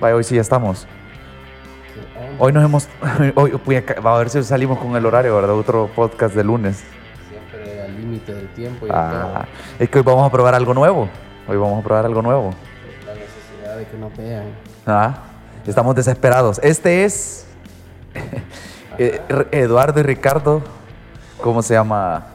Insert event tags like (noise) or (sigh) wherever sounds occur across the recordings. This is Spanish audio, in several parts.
Vaya, hoy sí ya estamos. Hoy nos hemos. (laughs) Hoy, a, ver si salimos con el horario, ¿verdad? Otro podcast de lunes. Siempre al límite del tiempo y Ah, es que hoy vamos a probar algo nuevo. Hoy vamos a probar algo nuevo. La necesidad de que nos vean. Ah, estamos desesperados. Este es. (laughs) eh, Eduardo y Ricardo. ¿Cómo se llama?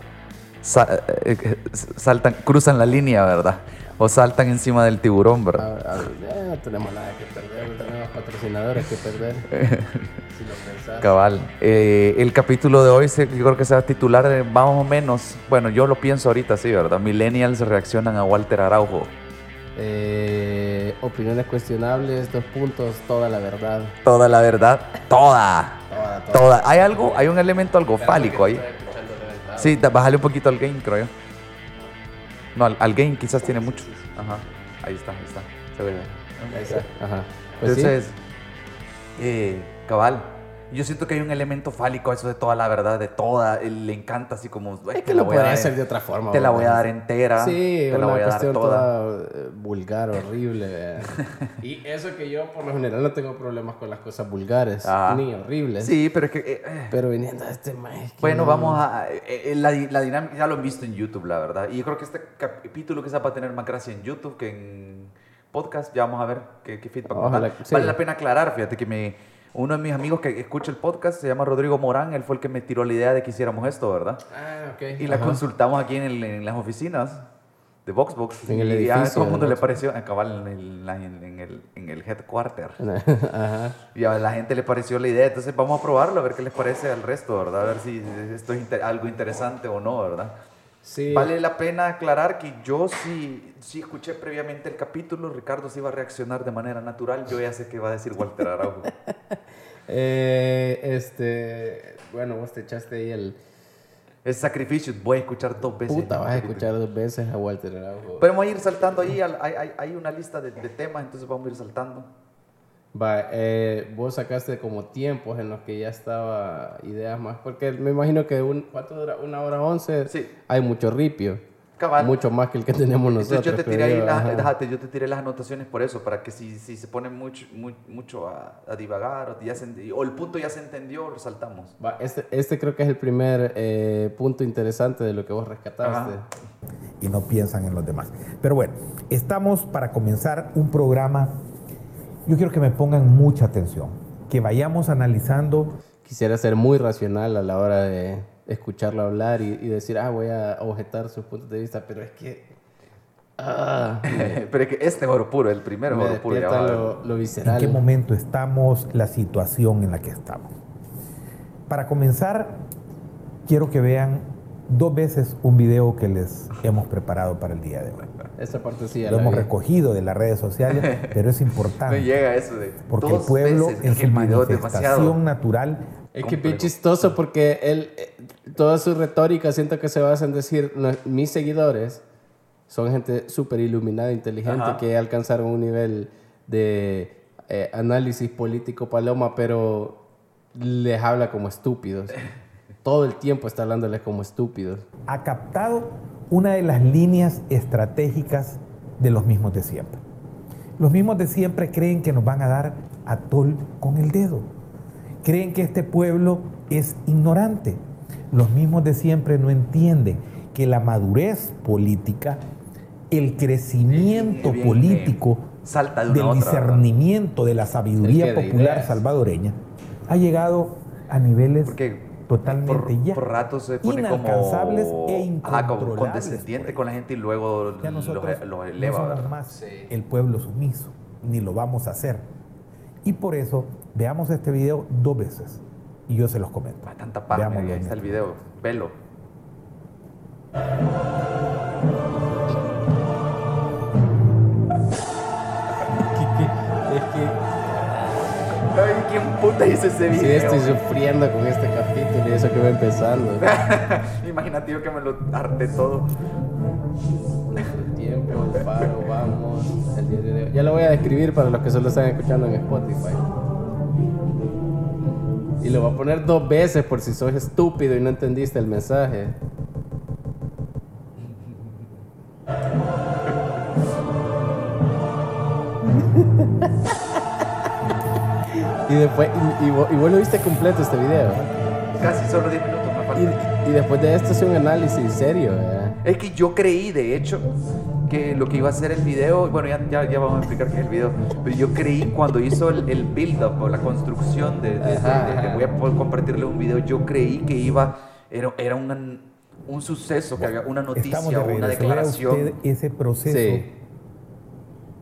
Sa- eh, eh, saltan, cruzan la línea, ¿verdad? O saltan encima del tiburón, A- ¿verdad? a- ya no tenemos nada que perder, no tenemos patrocinadores que perder. (laughs) si lo pensás. Cabal. Eh, el capítulo de hoy se, yo creo que se va a titular eh, más o menos, bueno, yo lo pienso ahorita, sí, ¿verdad? Millennials reaccionan a Walter Araujo. Eh, opiniones cuestionables, dos puntos, toda la verdad. Toda la verdad, toda, Toda, toda. toda. Hay algo, hay un elemento algo fálico ahí. Sí, bájale un poquito al gain, creo yo. No, al, al gain quizás tiene mucho. Ajá. Ahí está, ahí está. Se ve. Ahí está. Ajá. Pues sí. Entonces, eh, cabal. Yo siento que hay un elemento fálico, eso de toda la verdad, de toda. Le encanta así como. "Ay, Es que la lo a podría dar hacer en- de otra forma. Te la voy a dar entera. Sí, te la una voy a dar cuestión toda. toda eh, vulgar, horrible. (laughs) y eso que yo por lo general no tengo problemas con las cosas vulgares, Ah. ni horribles. Sí, pero es que. eh, eh, Pero viniendo a este que Bueno, no- vamos a. eh, la, la dinámica ya lo han visto en YouTube, la verdad. Y yo creo que este capítulo quizás va a tener más gracia en YouTube que en podcast. Ya vamos a ver qué, qué feedback Ojalá sí. Vale la pena aclarar, fíjate que me. Uno de mis amigos que escucha el podcast se llama Rodrigo Morán. Él fue el que me tiró la idea de que hiciéramos esto, ¿verdad? Ah, ok. Y la Ajá. consultamos aquí en, el- en las oficinas de Voxbox. En el y a edificio todo el mundo le pareció, a cabal, en el, en el, en el headquarter. (laughs) Ajá. Y a la gente le pareció la idea, entonces vamos a probarlo, a ver qué les parece al resto, ¿verdad? A ver si esto es inter- algo interesante o no, ¿verdad? Sí. Vale la pena aclarar que yo sí, sí escuché previamente el capítulo, Ricardo sí iba a reaccionar de manera natural, yo ya sé qué va a decir Walter Araujo. (laughs) Eh, este. Bueno, vos te echaste ahí el. es sacrificio, voy a escuchar dos veces. Puta, vas a escuchar dos veces a Walter Araujo. Podemos ir saltando ahí, hay, hay, hay una lista de, de temas, entonces vamos a ir saltando. Va, eh, vos sacaste como tiempos en los que ya estaba ideas más. Porque me imagino que un, ¿cuánto dura? Una hora once. Sí. Hay mucho ripio. Cabal. Mucho más que el que tenemos nosotros. Entonces yo te tiré ahí yo, las, déjate, yo te tiré las anotaciones por eso, para que si, si se pone mucho, muy- mucho a, a divagar o, ya se o el punto ya se entendió, lo saltamos. Va, este, este creo que es el primer eh, punto interesante de lo que vos rescataste. Ajá. y no piensan en los demás. Pero bueno, estamos para comenzar un programa. Yo quiero que me pongan mucha atención, que vayamos analizando Quisiera ser muy racional a la hora de escucharlo hablar y, y decir, ah, voy a objetar sus puntos de vista, pero es que. Ah, (laughs) Pero es que este es oro puro, el primero me oro puro. ya lo, lo en visceral. qué momento estamos, la situación en la que estamos. Para comenzar, quiero que vean dos veces un video que les hemos preparado para el día de hoy. Esta parte sí ya Lo la hemos vi. recogido de las redes sociales, (laughs) pero es No importante. llega eso de Porque el pueblo en su manifestación demasiado. natural Es que bien chistoso porque él, eh, toda su retórica siento que se basa en decir, "No, mis seguidores son gente súper iluminada, inteligente, Ajá. que alcanzaron un nivel de eh, análisis político paloma, pero les habla como estúpidos. (laughs) Todo el tiempo está hablándoles como estúpidos. ha captado una de las líneas estratégicas de los mismos de siempre. Los mismos de siempre creen que nos van a dar a tol con el dedo. Creen que este pueblo es ignorante. Los mismos de siempre no entienden que la madurez política, el crecimiento político salta de del discernimiento de la sabiduría popular ideas. salvadoreña ha llegado a niveles Porque totalmente por, ya por ratos se pone inalcanzables como, e incontrolables, condescendiente pues. con la gente y luego Ya los, nosotros los no eleva. más Sí. el pueblo sumiso, ni lo vamos a hacer. Y por eso veamos este video dos veces y yo se los comento. Ah, Tanta mira, ahí está el este. video. Velo. ¿Quién puta hizo ese video? sí estoy sufriendo con este capítulo y eso que va empezando. (laughs) Imagínate yo que me lo harté todo. El tiempo, paro, vamos, el día de hoy. Ya lo voy a describir para los que solo están escuchando en Spotify. Y lo voy a poner dos veces por si sos estúpido y no entendiste el mensaje. Y después, y, y vos, y vos lo viste completo este video. Casi solo 10 minutos me faltan. Y, y después de esto es un análisis serio, ¿verdad? Es que yo creí, de hecho, que lo que iba a ser el video, bueno, ya, ya, ya vamos a explicar qué es el video, pero yo creí cuando hizo el, el build-up o la construcción de, de- Ajá, de- de- ajá. voy a poder compartirle un video, yo creí que iba, era, era un, un suceso, que había una noticia, de una declaración. usted ese proceso Sí.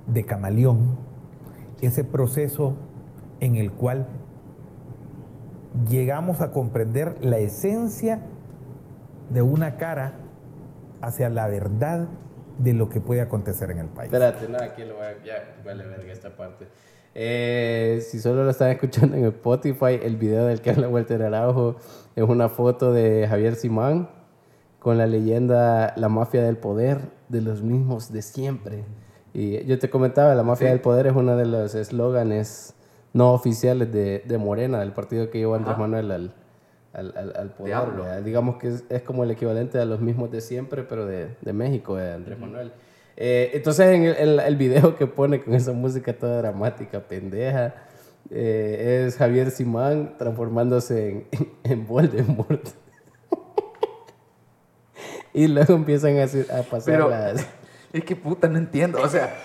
de camaleón, ese proceso en el cual llegamos a comprender la esencia de una cara hacia la verdad de lo que puede acontecer en el país. Espérate, no, aquí lo voy a. Ya, vale verga esta parte. Eh, si solo lo están escuchando en Spotify, el video del que habla Walter Araujo es una foto de Javier Simán con la leyenda La mafia del poder de los mismos de siempre. Y yo te comentaba, la mafia Sí. del poder es uno de los eslóganes no oficiales de, de Morena, del partido que llevó Andrés Ajá. Manuel al, al, al, al poder. Digamos que es, es como el equivalente a los mismos de siempre, pero de, de México, de Andrés Manuel. Eh, entonces, en el, el- el video que pone con esa música toda dramática, pendeja, eh, es Javier Simán transformándose en, en Voldemort. (laughs) y luego empiezan a, a pasar Pero las... es que puta, no entiendo. O sea,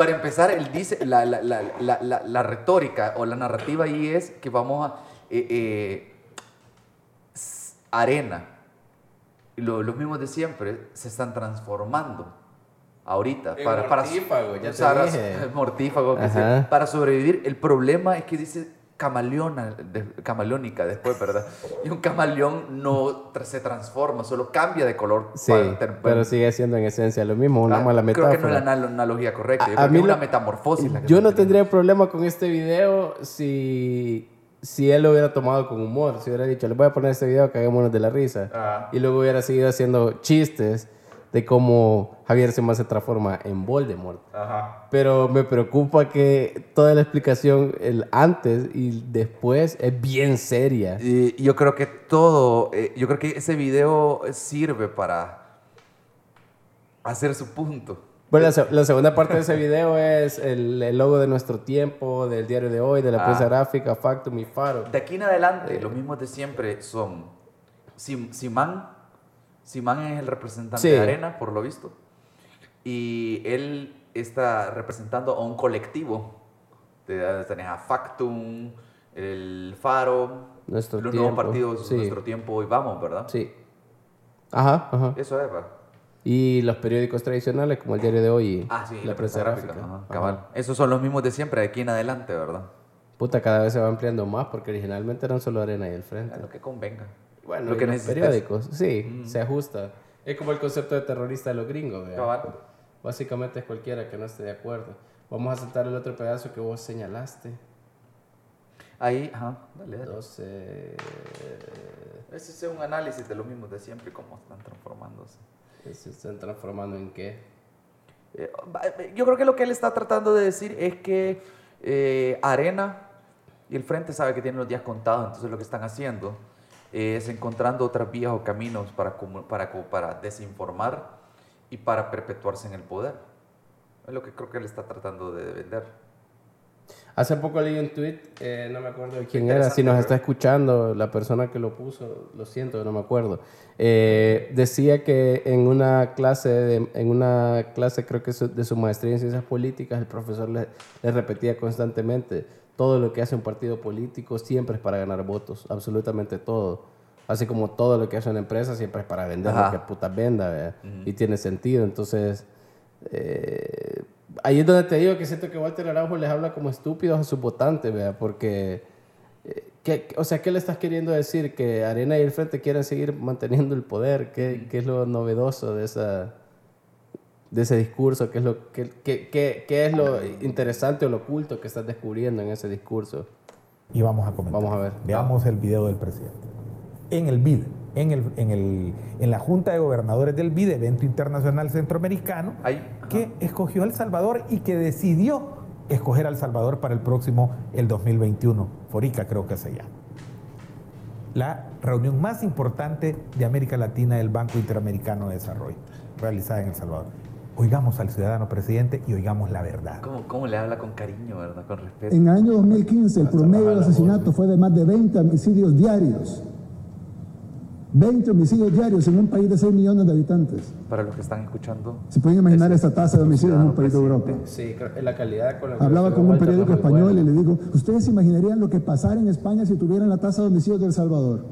para empezar, él dice, la, la, la, la, la- la retórica o la narrativa ahí es que vamos a... eh, eh, arena, lo- los mismos de siempre, se están transformando ahorita. Para, para, mortífago, ya te para- dije. (laughs) mortífago, que Ajá. para sobrevivir. El problema es que dice camaleona, de- camaleónica después, ¿verdad? Y un camaleón no tra- se transforma, solo cambia de color. Sí, para pero sigue siendo en esencia lo mismo, una Ah, mala Creo metáfora. que no es la anal- analogía correcta. Yo A- creo a que mí una metamorfosis. la que Yo no tendría problema con este video si, si él lo hubiera tomado con humor. Si hubiera dicho, le voy a poner este video, caguémonos de la risa. Ah. Y luego hubiera seguido haciendo chistes de cómo Javier Simán se transforma en Voldemort. Ajá. Pero me preocupa que toda la explicación, el antes y después, es bien seria. Y yo creo que todo, eh, yo creo que ese video sirve para hacer su punto. Bueno, la, se- la segunda parte de ese video es el, el logo de nuestro tiempo, del diario de hoy, de la Ah. prensa gráfica, Factum y Faro. De aquí en adelante, los mismos de siempre son Sim- Simán. Simán es el representante Sí. de Arena, por lo visto. Y él está representando a un colectivo. De, tenés a Factum, el Faro, Nuestro los tiempo, nuevos partidos, sí. Nuestro Tiempo y Vamos, ¿verdad? Sí. Ajá, ajá. Eso es, ¿verdad? Y los periódicos tradicionales como el diario de hoy y Ah, sí, la prensa gráfica. ajá, Ajá. cabal. Esos son los mismos de siempre, de aquí en adelante, ¿verdad? Puta, cada vez se va ampliando más porque originalmente eran solo Arena y el Frente. A lo que convenga. Bueno, lo que los periódicos, sí, se ajusta. Es como el concepto de terrorista de los gringos. Cabal. Básicamente es cualquiera que no esté de acuerdo. Vamos a saltar el otro pedazo que vos señalaste. Ahí, ajá, dale, dale. Entonces, Ese es un análisis de los mismos de siempre, cómo están transformándose. ¿se están transformando en qué? Eh, va- Yo creo que lo que él está tratando de decir es que eh, Arena y el Frente sabe que tienen los días contados, entonces lo que están haciendo es encontrando otras vías o caminos para, para, para desinformar y para perpetuarse en el poder. Es lo que creo que él está tratando de vender. Hace poco leí un tweet, eh, no me acuerdo de quién era, si nos está escuchando la persona que lo puso, lo siento, no me acuerdo. Eh, decía que en una clase, de- en una clase creo que de su maestría en ciencias políticas, el profesor le, le repetía constantemente, todo lo que hace un partido político siempre es para ganar votos, absolutamente todo. Así como todo lo que hace una empresa siempre es para vender Ajá. lo que puta venda, ¿verdad? y tiene sentido. Entonces, eh, ahí es donde te digo que siento que Walter Araujo les habla como estúpidos a sus votantes, ¿verdad? Porque, eh, ¿qué- o sea, ¿qué le estás queriendo decir? ¿Que Arena y el Frente quieren seguir manteniendo el poder? ¿Qué, qué es lo novedoso de, esa, de ese discurso? ¿Qué es, lo, qué, qué- qué- qué es lo interesante o lo oculto que estás descubriendo en ese discurso? Y vamos a comentar. Vamos a ver. Veamos el video del presidente. En el BID, en, el, en, el, en la Junta de Gobernadores del BID, Evento Internacional Centroamericano, Ahí, que escogió El Salvador y que decidió escoger a El Salvador para el próximo, el 2021. Forica creo que se llama. La reunión más importante de América Latina del Banco Interamericano de Desarrollo, realizada en El Salvador. Oigamos al ciudadano presidente y oigamos la verdad. ¿Cómo, cómo le habla con cariño, verdad? Con respeto. En el año 2015 el promedio de asesinatos fue de más de 20 homicidios diarios. 20 homicidios diarios en un país de 6 millones de habitantes. Para los que están escuchando. ¿Se pueden imaginar esta tasa de homicidios en un país de. Europa? Sí, la calidad con la que Hablaba con un periódico español y le digo, ¿ustedes se imaginarían lo que pasara en España si tuvieran la tasa de homicidios de El Salvador?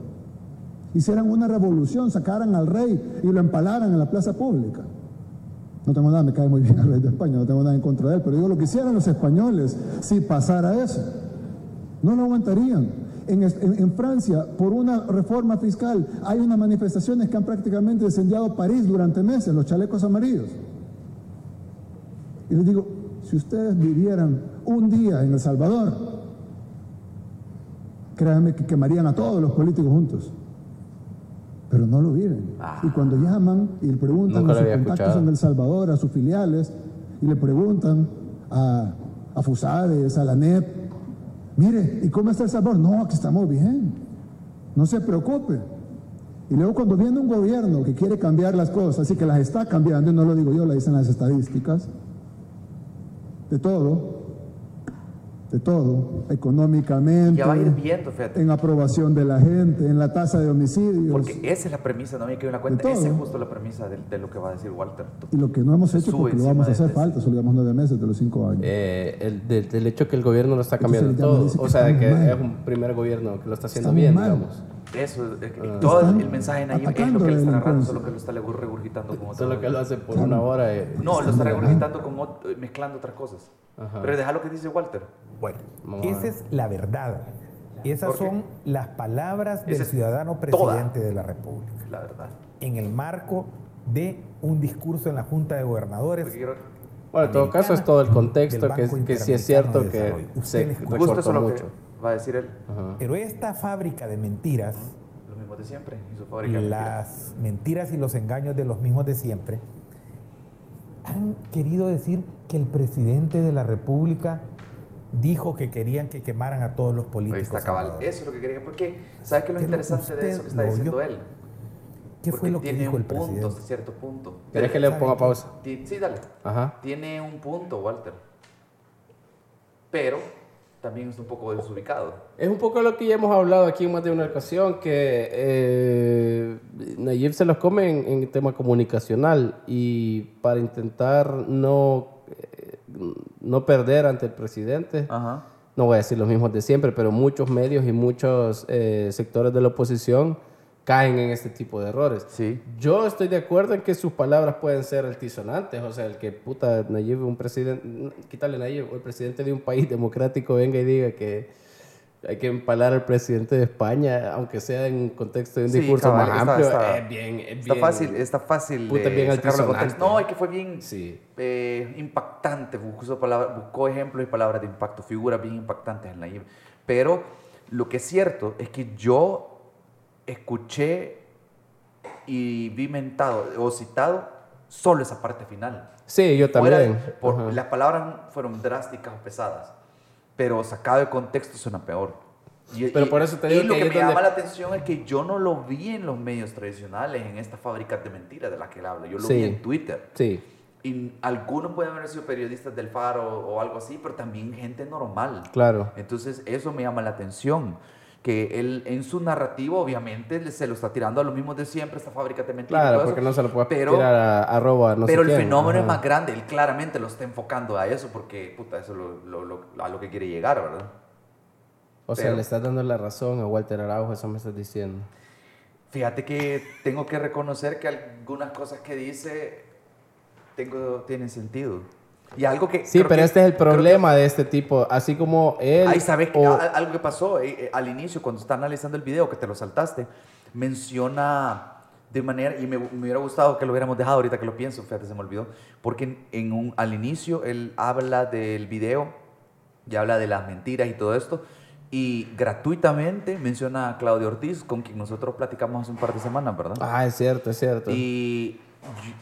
Hicieran una revolución, sacaran al rey y lo empalaran en la plaza pública. No tengo nada, me cae muy bien (laughs) el rey de España, no tengo nada en contra de él, pero digo lo que hicieran los españoles si pasara eso. No lo aguantarían. En, en Francia, por una reforma fiscal, hay unas manifestaciones que han prácticamente incendiado París durante meses, los chalecos amarillos. Y les digo, si ustedes vivieran un día en El Salvador, créanme que quemarían a todos los políticos juntos. Pero no lo viven. Y cuando llaman y le preguntan a sus contactos escuchado. en El Salvador, a sus filiales, y le preguntan a, a Fusades, a la NEP, mire, ¿y cómo está El Salvador? No, aquí estamos bien. No se preocupe. Y luego cuando viene un gobierno que quiere cambiar las cosas y que las está cambiando, y no lo digo yo, lo dicen las estadísticas, de todo, de todo, económicamente, Ya va a ir viendo, fíjate. en aprobación de la gente, en la tasa de homicidios. Porque esa es la premisa, no me quedo en la cuenta. Esa es justo la premisa de, de lo que va a decir Walter. y lo que no hemos hecho porque lo vamos a hacer de- falta, solo llevamos nueve meses de los cinco años. Eh, el, del, del hecho que el gobierno lo está cambiando Entonces, todo. O sea, de que mal. es un primer gobierno que lo está haciendo bien, mal. digamos. Eso, es- Ah. todo Están el mensaje de Nayib es lo que le está agarrando, solo que lo está regurgitando con Solo que lo hace por una hora. eh. No, lo está regurgitando con otro, mezclando otras cosas. Ajá. Pero deja lo que dice Walter. Bueno, Vamos esa es la verdad. Esas son las palabras del es ciudadano presidente de la República. La verdad. En el marco de un discurso en la Junta de Gobernadores. Bueno, en todo caso es todo el contexto que, que sí es cierto que se recortó mucho. Va a decir él. Ajá. Pero esta fábrica de mentiras, Lo mismo de siempre. Y su fábrica de mentiras. las mentiras y los engaños de los mismos de siempre, han querido decir que el presidente de la República dijo que querían que quemaran a todos los Ahí políticos. está cabal. salvadores. Eso es lo que quería. Porque, ¿sabes qué es lo interesante de eso que está diciendo él? ¿Qué Porque fue lo que tiene dijo un el punto, presidente? hasta cierto punto. ¿Querés que le ¿sabe ponga pausa? Sí, dale. Ajá. Tiene un punto, Walter. Pero también es un poco desubicado. Es un poco lo que ya hemos hablado aquí en más de una ocasión, que eh, Nayib se los come en, en tema comunicacional y para intentar no, eh, no perder ante el presidente, Ajá. no voy a decir los mismos de siempre, pero muchos medios y muchos eh, sectores de la oposición caen en este tipo de errores. Sí. Yo estoy de acuerdo en que sus palabras pueden ser altisonantes, o sea, el que puta Nayib, un presidente, quítale Nayib, el presidente de un país (laughs) democrático venga y diga que hay que empalar al presidente de España, aunque sea en un contexto de un Sí, discurso cabal, más está- amplio, está- es bien, es Está bien- fácil, está fácil Puta, bien altisonante. No, es que fue bien Sí. eh, impactante. Buscó, palabra- buscó ejemplos y palabras de impacto, figuras bien impactantes en la IB. Pero lo que es cierto es que yo escuché y vi mentado o citado solo esa parte final. Sí, yo Fuera también. por- las palabras fueron drásticas o pesadas, pero sacado de contexto suena peor. Y, Pero y- por eso te y digo lo que me donde- llama la atención es que yo no lo vi en los medios tradicionales, en estas fábricas de mentiras de las que él habla. Yo lo Sí. vi en Twitter. Sí. Y algunos pueden haber sido periodistas del Faro o algo así, pero también gente normal. Claro. Entonces, eso me llama la atención. Que él en su narrativo, obviamente, se lo está tirando a lo mismo de siempre, esta fábrica de mentiras. Claro, porque eso. no se lo puede pero, tirar a, arroba, no pero sé el quién. fenómeno es más grande. Él claramente lo está enfocando a eso, porque, puta, eso es lo, lo- lo- a lo que quiere llegar, ¿verdad? O sea, le estás dando la razón a Walter Araujo, eso me estás diciendo. Fíjate que tengo que reconocer que algunas cosas que dice tengo, tienen sentido. Y algo que... Sí, pero que- este es el creo que- problema de este tipo. Así como él. Ahí sabes o- a- algo que pasó eh, eh, al inicio, cuando está analizando el video, que te lo saltaste, menciona de manera, y me, me hubiera gustado que lo hubiéramos dejado ahorita que lo pienso, fíjate, se me olvidó, porque en, en un, al inicio él habla del video, y habla de las mentiras y todo esto, y gratuitamente menciona a Claudio Ortiz, con quien nosotros platicamos hace un par de semanas, ¿verdad? Ah, es cierto, es cierto. Y,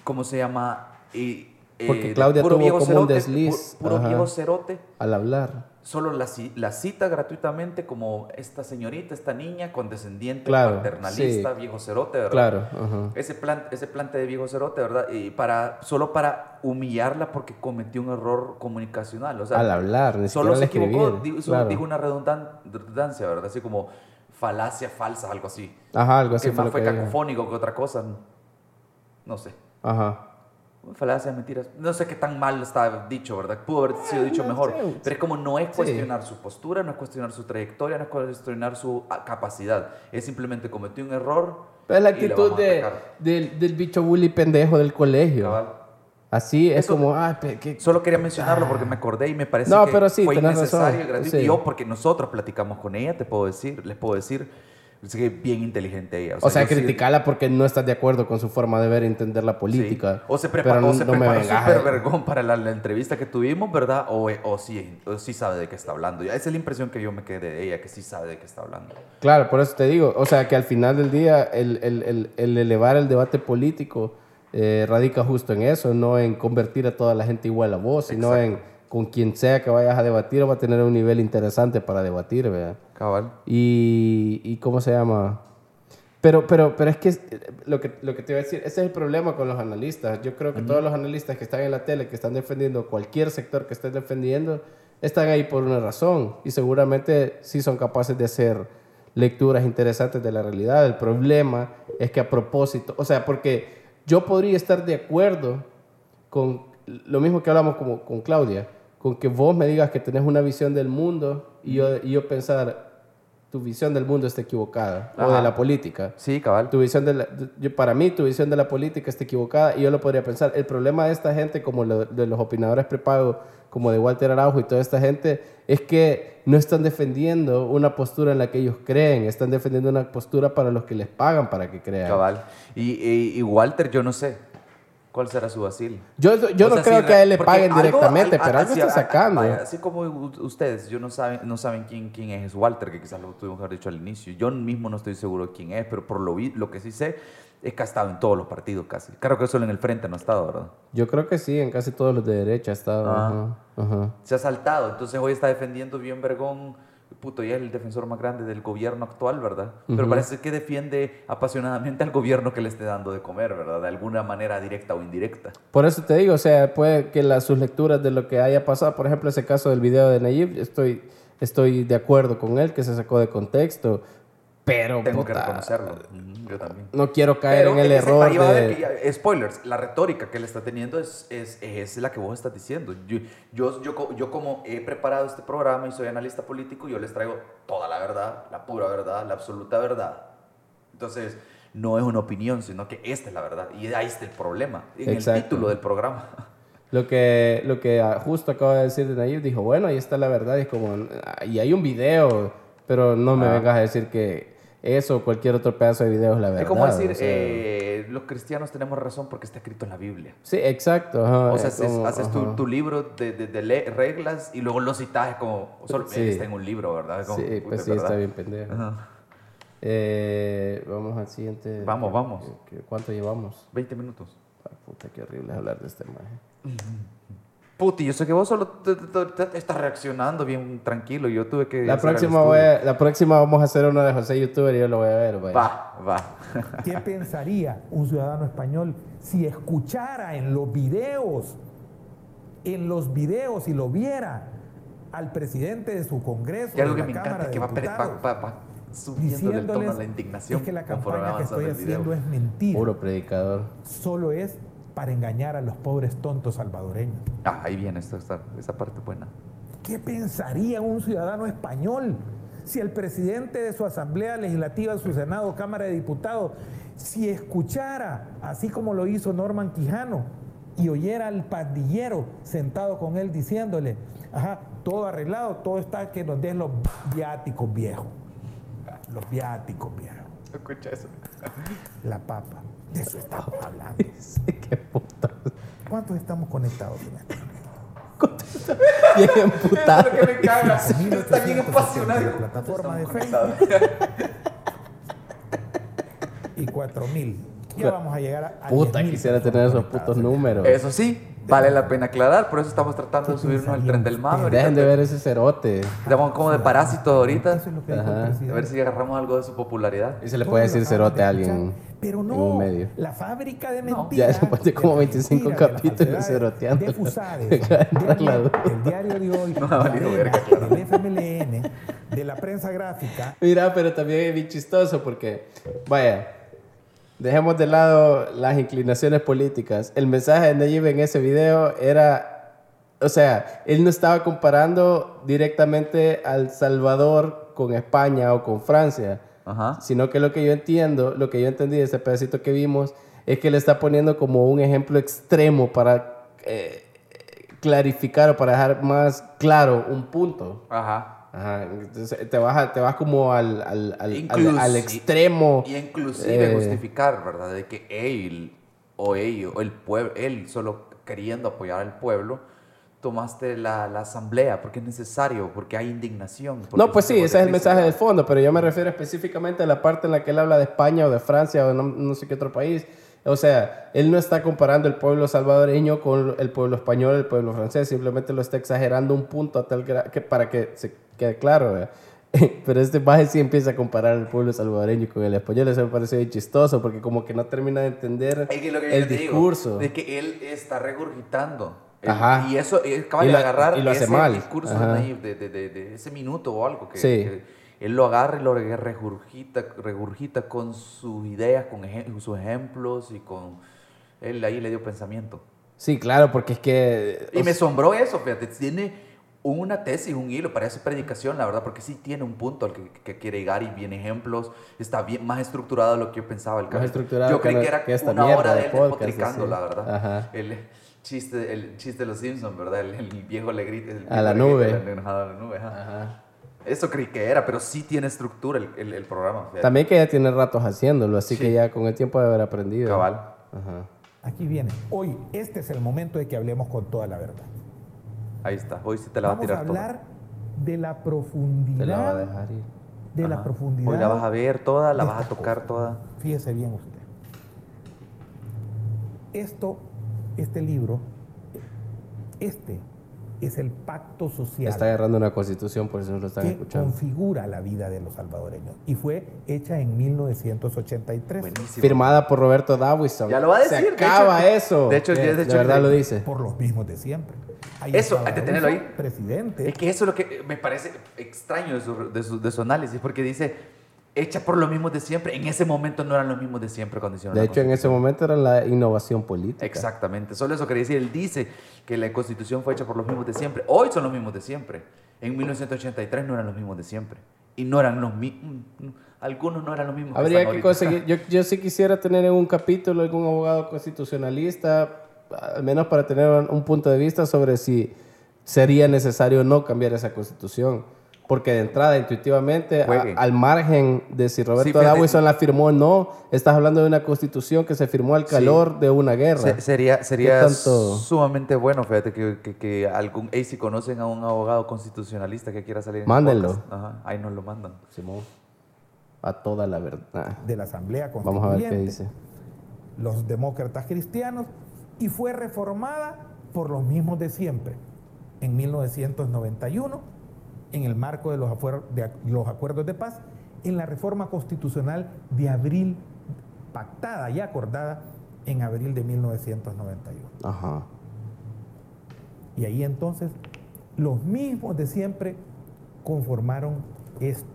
¿cómo se llama? Y, Porque de Claudia puro tuvo viejo como un cerote, desliz, pu- Puro, ajá. viejo cerote. Al hablar. solo la, ci- la cita gratuitamente como esta señorita, esta niña, condescendiente, Claro, paternalista, sí. viejo cerote, ¿verdad? Claro, ajá. Ese, plan, ese plante de viejo cerote, ¿verdad? Y para, solo para humillarla porque cometió un error comunicacional. O sea, Al hablar, ni solo se equivocó, escribir, di- solo claro. dijo una redundan- redundancia, ¿verdad? Así como falacia falsa, algo así. Ajá, algo así que fue más fue que dijo. cacofónico que otra cosa. No sé. Ajá. Falacia, mentiras. No sé qué tan mal está dicho, ¿verdad? Pudo haber sido dicho no mejor. Pero es como no es Sí. cuestionar su postura, no es cuestionar su trayectoria, no es cuestionar su ah, capacidad. Es simplemente cometió un error. Pero es la actitud de, del, del bicho bully pendejo del colegio. Cabal. Así es Eso- como, ah, que- Solo quería mencionarlo porque me acordé y me parece No, que pero sí, fue innecesario razón. y gratuito. Sí. Y yo, porque nosotros platicamos con ella, te puedo decir, les puedo decir, que bien inteligente ella. O sea, criticarla porque no estás de acuerdo con su forma de ver y entender la política. Sí. O se, preparó, se no preparó súper vergón para la, la entrevista que tuvimos, ¿verdad? O, o, sí, o sí sabe de qué está hablando. Esa es la impresión que yo me quedé de ella, que sí sabe de qué está hablando. Claro, por eso te digo. O sea, que al final del día el, el- el- el elevar el debate político eh, radica justo en eso, no en convertir a toda la gente igual a vos, sino en con quien sea que vayas a debatir va a tener un nivel interesante para debatir, ¿verdad? Cabal. Y, y ¿cómo se llama? Pero, pero, pero es que lo, que lo que te iba a decir, ese es el problema con los analistas. Yo creo que todos los analistas que están en la tele, que están defendiendo cualquier sector que estén defendiendo, están ahí por una razón y seguramente sí son capaces de hacer lecturas interesantes de la realidad. El problema es que a propósito, o sea, porque yo podría estar de acuerdo con lo mismo que hablamos como, con Claudia, con que vos me digas que tenés una visión del mundo y yo, y yo pensar, tu visión del mundo está equivocada, o de la política. Sí, cabal. Tu visión de la- yo- para mí, tu visión de la política está equivocada y yo lo podría pensar. El problema de esta gente, como lo- de los opinadores prepagos, como de Walter Araujo y toda esta gente, es que no están defendiendo una postura en la que ellos creen, están defendiendo una postura para los que les pagan para que crean. Cabal. Y, y- y Walter, yo no sé cuál será su vacil. Yo, yo O no creo si que a él le paguen algo- directamente, al- pero algo está a- a- sacando. así como ustedes, yo no saben, no saben quién, quién es Walter, que quizás lo tuvimos que haber dicho al inicio. Yo mismo no estoy seguro de quién es, pero por lo, lo que sí sé es que ha estado en todos los partidos casi. Claro que solo en el frente no ha estado, ¿verdad? Yo creo que sí, en casi todos los de derecha ha estado. Ah. ajá, ajá. Se ha saltado, entonces hoy está defendiendo bien Vergón. Puto, ya es el defensor más grande del gobierno actual, ¿verdad? Pero parece que defiende apasionadamente al gobierno que le esté dando de comer, ¿verdad? De alguna manera directa o indirecta. Por eso te digo, o sea, puede que las, sus lecturas de lo que haya pasado, por ejemplo, ese caso del video de Nayib, estoy, estoy de acuerdo con él, que se sacó de contexto, pero Tengo que puta, reconocerlo. Ujú, Yo también. no quiero caer Pero en el error de... que ya- spoilers, la retórica que él está teniendo es, es, es la que vos estás diciendo. Yo, yo, yo, yo como he preparado este programa y soy analista político, yo les traigo toda la verdad, la pura verdad, la absoluta verdad. Entonces, no es una opinión, sino que esta es la verdad. Y ahí está el problema, en Exacto. el título del programa. (laughs) Lo que, lo que ah, justo acaba de decir de Nayib, dijo, bueno, ahí está la verdad, y es como, ah, y hay un video, pero no me Ah. vengas a decir que eso o cualquier otro pedazo de video es la verdad. es como decir, o sea. eh, los cristianos tenemos razón porque está escrito en la Biblia. sí, exacto. ajá, O sea, es haces, como, haces tu, libro de, de- de le- reglas y luego lo citas como, solo Sí. está en un libro, ¿verdad? Como, Sí, pues sí, ¿verdad? está bien pendejo. Ajá. Eh, vamos al siguiente. Vamos, vamos. ¿Qué- qué- ¿Cuánto llevamos? 20 minutos. Ah, puta, qué horrible hablar de este maje. (laughs) Puti, yo sé que vos solo te- te- te- te estás reaccionando bien tranquilo. Yo tuve que. La el próxima, voy a- la próxima vamos a hacer uno de José Youtuber y yo lo voy a ver. vaya. Va, va. ¿Qué (laughs) pensaría un ciudadano español si escuchara en los videos, en los videos y lo viera al presidente de su Congreso, Y algo de que la me Cámara encanta de que va, va, va, va subiendo del tono diciéndoles la indignación es que la conforme campaña que estoy el video. haciendo es mentira, Puro predicador. solo es para engañar a los pobres tontos salvadoreños. Ah, ahí viene esta, esa parte buena. ¿Qué pensaría un ciudadano español si el presidente de su Asamblea Legislativa, su Senado, Cámara de Diputados, si escuchara, así como lo hizo Norman Quijano, y oyera al pandillero sentado con él diciéndole, ajá, todo arreglado, todo está que nos den los viáticos viejos, los viáticos viejos, Escucha eso. la papa, de eso estamos hablando. (laughs) Sí, qué puta. ¿Cuántos estamos conectados? Bien Eso emputado. es lo que me caga. Está bien 1870 apasionado. la plataforma de Estamos Facebook. conectados. (laughs) y 4000. Ya vamos a llegar a. Puta, 10.000 quisiera tener esos putos números. Eso sí, Vale la pena aclarar, por eso estamos tratando de subirnos al tren del mame. Dejen de ver ese cerote. Estamos como de parásito ahorita. Eso es lo que dijo el Ajá. A ver si agarramos algo de su popularidad. Y se le puede decir cerote a alguien Pero no, en un medio. la fábrica de No. mentiras. Ya después de como la 25 mentira, de las capítulos ceroteando. De Fusades, (laughs) el diario de hoy, (laughs) No ha valido de verga, Arena, del FMLN, de la prensa gráfica. Mira, pero también es bien chistoso porque, vaya, dejemos de lado las inclinaciones políticas. El mensaje de Nayib en ese video era, o sea, él no estaba comparando directamente al Salvador con España o con Francia, Ajá. sino que lo que yo entiendo, lo que yo entendí de ese pedacito que vimos, es que le está poniendo como un ejemplo extremo para eh, clarificar o para dejar más claro un punto. Ajá. Ajá, entonces te vas, a- te vas como al, al, al, al- Inclusi- al extremo. Y inclusive eh, justificar, ¿verdad? De que él o ellos, o el pueblo, él solo queriendo apoyar al pueblo, tomaste la, la asamblea porque es necesario, porque hay indignación. porque No, pues sí, ese es el mensaje de ¿verdad? fondo, pero yo me refiero específicamente a la parte en la que él habla de España o de Francia o no, no sé qué otro país. O sea, él no está comparando el pueblo salvadoreño con el pueblo español, el pueblo francés, simplemente lo está exagerando un punto a tal gra- que para que se quede claro. ¿verdad? (laughs) Pero este baje sí empieza a comparar el pueblo salvadoreño con el español, eso me parece bien chistoso porque como que no termina de entender Es que lo que yo el digo, discurso. de que él está regurgitando. Ajá. Y eso, él acaba Y de lo- agarrar y lo hace ese mal. discurso de, de, de- ese minuto o algo que, Sí. que él lo agarra y lo regurgita, regurgita con sus ideas, con sus ejemplos y con... Él ahí le dio pensamiento. Sí, claro, porque es que... Y me asombró eso, fíjate, tiene una tesis, un hilo, parece predicación, la verdad, porque sí tiene un punto al que, que quiere llegar y viene ejemplos, está bien más estructurado de lo que yo pensaba. El Más estructurado Yo creí que- era que esta una hora de de él podcast, sí. la verdad. Ajá. El chiste, el chiste de los Simpsons, ¿verdad? El, el viejo le grita. el A la nube. grita, el a la nube, ajá. Ajá. Eso creí que era, pero sí tiene estructura el, el- el programa. fíjate. También que ya tiene ratos haciéndolo, así Sí. que ya con el tiempo de haber aprendido. Cabal. Ajá. Aquí viene. Hoy, este es el momento de que hablemos con toda la verdad. Ahí está, hoy sí te la va a Vamos a tirar toda. hablar de la Te profundidad. la va a dejar ir. De la profundidad. Hoy la vas a ver toda, la vas a tocar toda. Fíjese bien usted. Esto, este libro, este es el pacto social Está agarrando una constitución, por eso no lo están que escuchando. configura la vida de los salvadoreños y fue hecha en 1983 Buenísimo. Firmada por Roberto Dawison. Ya lo va a decir, Se de acaba hecho- eso. de hecho, de de, hecho, verdad de- lo dice. por los mismos de siempre. Ahí Eso, hay que tenerlo ahí. Presidente. Es que eso es lo que me parece extraño de su, de su- de su análisis, porque dice, hecha por los mismos de siempre. En ese momento no eran los mismos de siempre cuando hicieron De la hecho, en ese momento era la innovación política. Exactamente, solo eso quería decir. Él dice que la constitución fue hecha por los mismos de siempre. Hoy son los mismos de siempre. En 1983 no eran los mismos de siempre. Y no eran los mismos. Algunos no eran los mismos. Habría que ahorita. conseguir. Yo, yo sí quisiera tener en un capítulo algún abogado constitucionalista, al menos para tener un, un punto de vista sobre si sería necesario o no cambiar esa constitución. Porque de entrada, intuitivamente, a- al margen de si Roberto Sí. Dawson la firmó o no, estás hablando de una constitución que se firmó al calor de una guerra. Se- sería sería tanto? sumamente bueno, fíjate, que, que, que algún... Ey, si conocen a un abogado constitucionalista que quiera salir en el Mándenlo. podcast, ajá, ahí nos lo mandan. Simón. A toda la verdad. de la Asamblea Vamos a ver qué Constituyente, dice. los demócratas cristianos, y fue reformada por los mismos de siempre en 1991 en el marco de los, de los acuerdos de paz, en la reforma constitucional de abril, pactada y acordada en abril de 1991. Ajá. Y ahí entonces los mismos de siempre conformaron esto.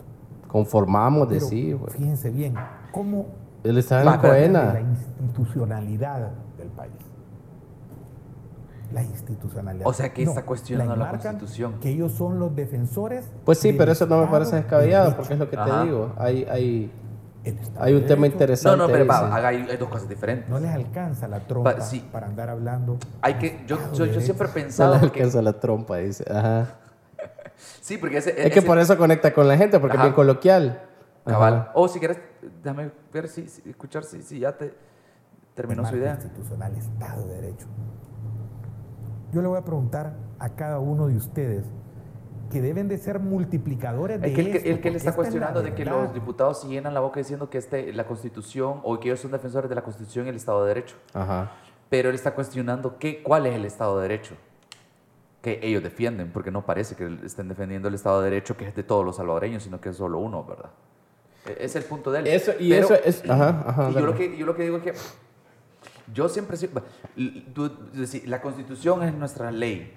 Conformamos de Pero sí, güey. fíjense bien, cómo Él estaba en la la institucionalidad del país. La institucionalidad. O sea, que está cuestionando la Constitución. Que ellos son los defensores. Pues sí, pero eso no me parece de descabellado, porque es lo que Ajá. te digo. Hay, hay, hay un de tema interesante. No, no, pero ahí, va, hay, hay dos cosas diferentes. No les alcanza la trompa Pa- sí. para andar hablando. Hay que, yo, yo, yo siempre he. No pensado... le porque- alcanza la trompa, dice. Ajá. (laughs) sí, porque ese... Es que por eso conecta con la gente, porque Ajá. es bien coloquial. Cabal. Ajá. O si quieres, déjame ver si, si- escuchar si, si ya te terminó su idea. institucional, Estado de Derecho. Yo le voy a preguntar a cada uno de ustedes que deben de ser multiplicadores de que el, que- esto, el que le está esta es cuestionando de que los diputados se llenan la boca diciendo que este, la Constitución o que ellos son defensores de la Constitución y el Estado de Derecho. Ajá. Pero él está cuestionando qué, cuál es el Estado de Derecho que ellos defienden, porque no parece que estén defendiendo el Estado de Derecho que es de todos los salvadoreños, sino que es solo uno, ¿verdad? E- Es el punto de él. Eso, y Pero- eso es... Ajá, ajá. y yo lo, que, yo lo que digo es que yo siempre... la constitución es nuestra ley.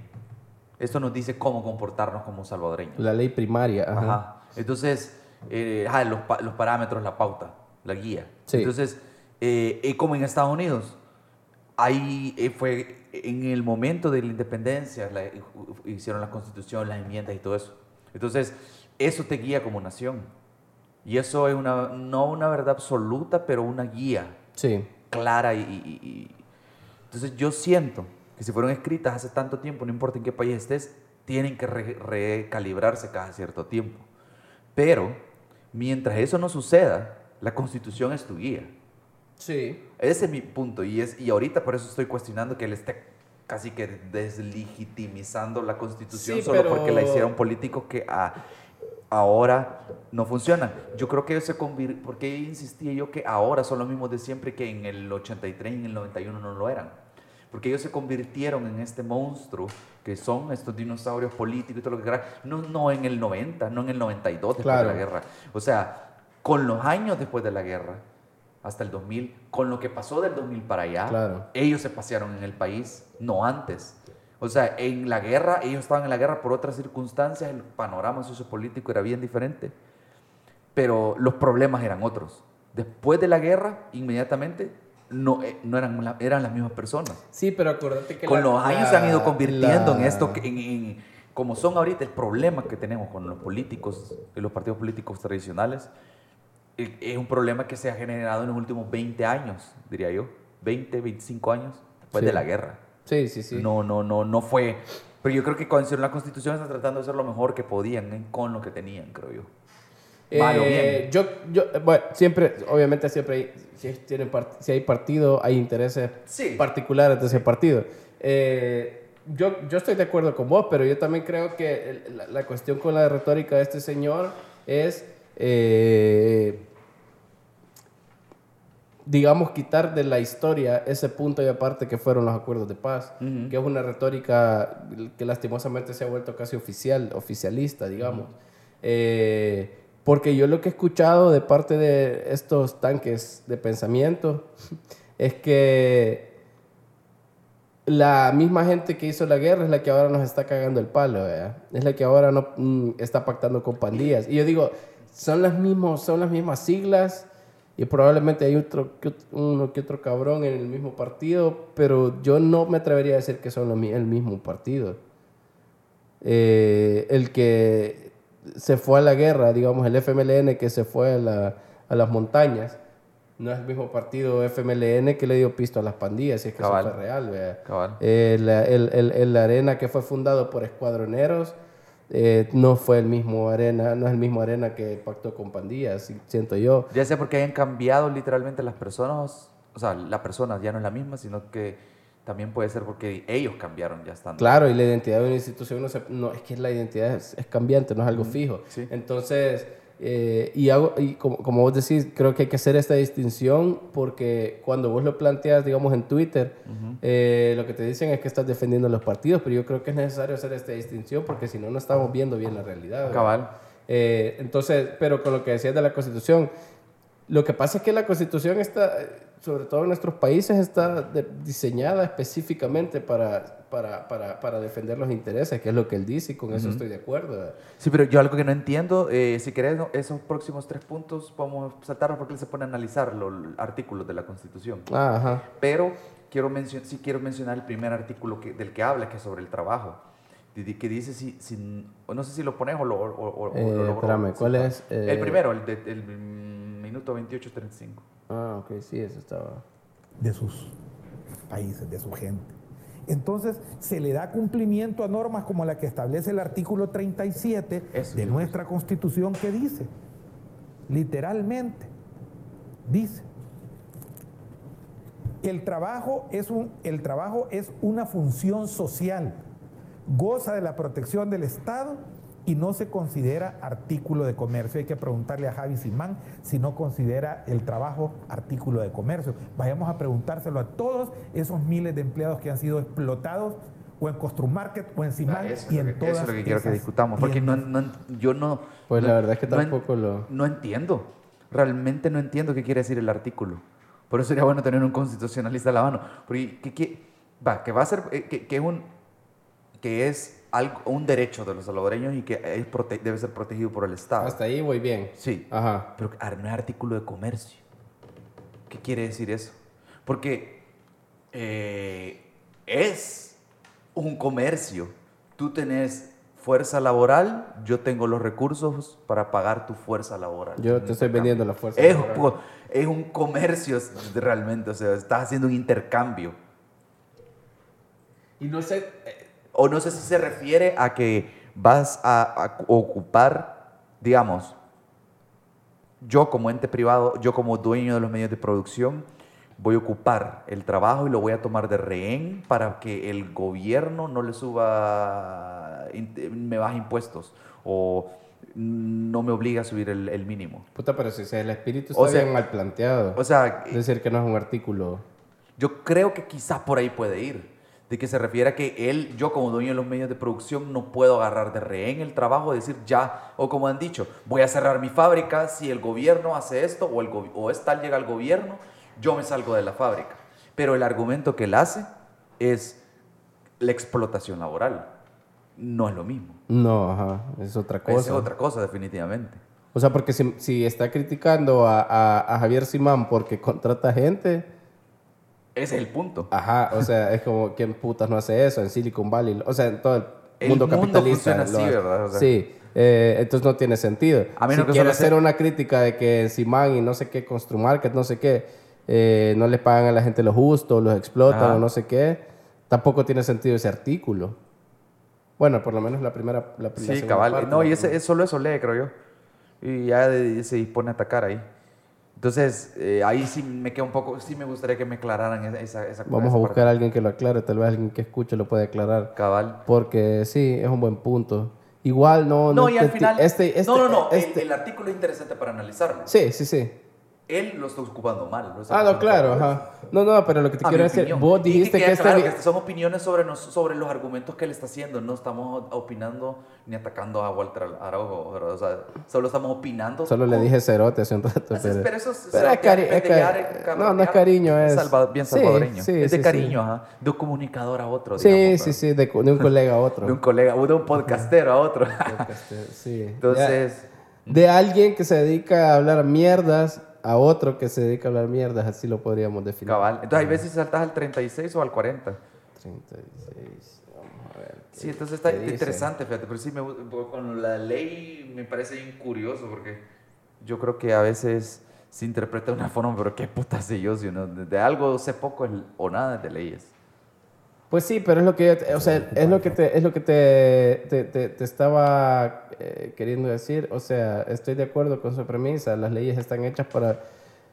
Esto nos dice cómo comportarnos como salvadoreños. La ley primaria, ajá. Ajá. Entonces, eh, ajá, los, los parámetros, la pauta, la guía. Sí. Entonces, eh, eh, como en Estados Unidos, ahí eh, fue en el momento de la independencia, la- hicieron la constitución, las enmiendas y todo eso. Entonces, eso te guía como nación. Y eso es una, no una verdad absoluta, pero una guía Sí. Clara y, y- y- entonces yo siento que si fueron escritas hace tanto tiempo, no importa en qué país estés, tienen que re- recalibrarse cada cierto tiempo. Pero mientras eso no suceda, la constitución es tu guía. Sí. Ese es mi punto y, es, y ahorita por eso estoy cuestionando que él esté casi que deslegitimizando la constitución Sí, solo pero- porque la hicieron políticos que a- ahora no funcionan. Yo creo que ellos se convirtieron, porque insistía yo que ahora son los mismos de siempre que en el 83 y en el 91 no lo eran. Porque ellos se convirtieron en este monstruo que son estos dinosaurios políticos y todo lo que quieran. No, no en el 90, no en el 92 después Claro. de la guerra. O sea, con los años después de la guerra, hasta el 2000, con lo que pasó del 2000 para allá, Claro. ellos se pasearon en el país, no antes. O sea, en la guerra, ellos estaban en la guerra por otras circunstancias, el panorama sociopolítico era bien diferente, pero los problemas eran otros. Después de la guerra, inmediatamente, no, eh, no eran, la- eran las mismas personas. Sí, pero acuérdate que... Con la- los años se han ido la- convirtiendo en la- esto, en, en- como son ahorita el problema que tenemos con los políticos, y los partidos políticos tradicionales, eh, es un problema que se ha generado en los últimos 20 años, diría yo, 20, 25 años después Sí. de la guerra. Sí, sí, sí. No, no, no, no fue. Pero yo creo que cuando hicieron la constitución están tratando de hacer lo mejor que podían ¿eh? con lo que tenían, creo yo. Mal o Eh, bien. Yo, yo, eh, bueno, siempre, obviamente siempre hay, si, tienen part- si hay partido, hay intereses Sí. particulares de ese partido. Eh, yo, yo estoy de acuerdo con vos, pero yo también creo que la, la cuestión con la retórica de este señor es, eh, digamos, quitar de la historia ese punto y aparte que fueron los acuerdos de paz, que es una retórica que lastimosamente se ha vuelto casi oficial, oficialista, digamos. Eh, porque yo lo que he escuchado de parte de estos tanques de pensamiento (laughs) es que la misma gente que hizo la guerra es la que ahora nos está cagando el palo, ¿verdad? Es la que ahora no mm, está pactando con pandillas. Y yo digo, son las mismos, son las mismas siglas y probablemente hay otro, uno que otro cabrón en el mismo partido, pero yo no me atrevería a decir que son el mismo partido. Eh, el que se fue a la guerra, digamos, el FMLN que se fue a, la- a las montañas, no es el mismo partido FMLN que le dio pisto a las pandillas, si es que Cabal. eso fue real. Cabal. El, el, el, el Arena que fue fundado por escuadroneros eh, no fue el mismo Arena, no es el mismo Arena que pactó con pandillas, siento yo. Ya sea porque hayan cambiado literalmente las personas, o sea, la persona ya no es la misma, sino que también puede ser porque ellos cambiaron ya estando. Claro, y la identidad de una institución no, se- no es que la identidad es, es cambiante, no es algo fijo. sí. Entonces, eh, y, hago, y como, como vos decís, creo que hay que hacer esta distinción porque cuando vos lo planteas, digamos, en Twitter, eh, lo que te dicen es que estás defendiendo los partidos, pero yo creo que es necesario hacer esta distinción porque si no, no estamos viendo bien la realidad. Cabal. Eh, entonces, pero con lo que decías de la Constitución, lo que pasa es que la Constitución está, sobre todo en nuestros países, está de- diseñada específicamente para, para, para, para defender los intereses, que es lo que él dice, y con eso estoy de acuerdo. Sí, pero yo algo que no entiendo, eh, si querés esos próximos tres puntos, vamos a saltarlos porque él se pone a analizar los artículos de la Constitución. Ah, ajá. Pero quiero sí quiero mencionar el primer artículo que, del que habla, que es sobre el trabajo. Que dice, si, si- no sé si lo pones o lo, o- o- o lo Eh, logro espérame, ¿cuál es? Eh, el primero, el, de- el minuto 28.35. Ah, ok, sí, eso estaba. de sus países, de su gente. Entonces, se le da cumplimiento a normas como la que establece el artículo 37 Eso, de nuestra Constitución que dice, literalmente, dice, el trabajo es, un, el trabajo es una función social, goza de la protección del Estado y no se considera artículo de comercio. Hay que preguntarle a Javi Simán si no considera el trabajo artículo de comercio. Vayamos a preguntárselo a todos esos miles de empleados que han sido explotados o en Market o en Simán Eso y en que- todas eso es lo que quiero que discutamos, porque no, no- yo no... Pues no- la verdad es que tampoco lo... No entiendo. Realmente no entiendo qué quiere decir el artículo. Por eso sería bueno tener un constitucionalista a la mano. Porque, que, que- va, que va a ser, eh, que, que un, que es algo, un derecho de los salvadoreños y que es prote- debe ser protegido por el Estado. Hasta ahí voy bien. Sí. Ajá. Pero no es artículo de comercio. ¿Qué quiere decir eso? Porque eh, es un comercio. Tú tenés fuerza laboral, yo tengo los recursos para pagar tu fuerza laboral. Yo te estoy vendiendo la fuerza. Es, laboral. es un comercio realmente, o sea, estás haciendo un intercambio. Y no sé... O no sé si se refiere a que vas a, a ocupar, digamos, yo como ente privado, yo como dueño de los medios de producción, voy a ocupar el trabajo y lo voy a tomar de rehén para que el gobierno no le suba, me baje impuestos o no me obligue a subir el, el mínimo. Puta, pero si el espíritu está O sea- bien mal planteado. O sea, es decir, que no es un artículo... Yo creo que quizás por ahí puede ir. De que se refiere a que él, yo como dueño de los medios de producción, no puedo agarrar de rehén el trabajo, decir ya, o como han dicho, voy a cerrar mi fábrica si el gobierno hace esto o, el o es tal llega el gobierno, yo me salgo de la fábrica. Pero el argumento que él hace es la explotación laboral. No es lo mismo. No, ajá. Es otra cosa. Es otra cosa, definitivamente. O sea, porque si, si está criticando a, a- a Javier Simán porque (laughs) contrata gente, Ese es el punto. ajá, o sea, es como, ¿quién putas no hace eso en Silicon Valley? O sea, en todo el, El mundo mundo capitalista. funciona así. ¿verdad? O sea- sí, eh, entonces no tiene sentido. A menos si que quiere solo sea- hacer una crítica de que en Simán y no sé qué, Construmarket, no sé qué, eh, no le pagan a la gente lo justo, los explotan Ajá. o no sé qué, tampoco tiene sentido ese artículo. Bueno, por lo menos la primera. La, la Sí, segunda cabal. parte, no, la y ese, es solo eso lee, creo yo. Y ya se dispone a atacar ahí. Entonces, eh, ahí sí me queda un poco, sí me gustaría que me aclararan esa, esa, Vamos esa a parte. buscar a alguien que lo aclare, tal vez alguien que escuche lo puede aclarar. Cabal. Porque sí, es un buen punto. Igual no. No, y al final. Este, este, no, no, no. el- este- El, artículo es interesante para analizarlo. Sí, sí, sí. Él lo está ocupando mal. lo está Ah, no, claro, ajá. No, no, pero lo que te A quiero decir, opinión. vos dijiste que, quede este. que son opiniones sobre, nos- sobre los argumentos que él está haciendo. No estamos opinando ni atacando a Walter Araujo. O sea, solo estamos opinando. Solo le dije cerote hace un rato. Pero, eso es, pero es cari- es cari- no, no es cariño, es- salva- bien sí, salvadoreño. sí, es de sí, cariño, sí. ajá. De un comunicador a otro. Sí, digamos, sí, sí, de, de un colega a otro. (laughs) De un colega, de un podcastero a otro. Sí. (laughs) Entonces, De, de alguien que se dedica a hablar mierdas a otro que se dedica a hablar mierdas, así lo podríamos definir. cabal. Entonces, hay veces saltas al 36 o al 40. 36. Vamos a ver. Sí, entonces está interesante, fíjate, pero sí, me, gu- con la ley me parece bien curioso porque yo creo que a veces se interpreta de una forma, pero qué puta sé yo, si uno de, algo sé poco o nada de leyes. Pues sí, pero es lo que o sea, es lo que te, es lo que te, te, te- te estaba eh, queriendo decir. O sea, estoy de acuerdo con su premisa. Las leyes están hechas para...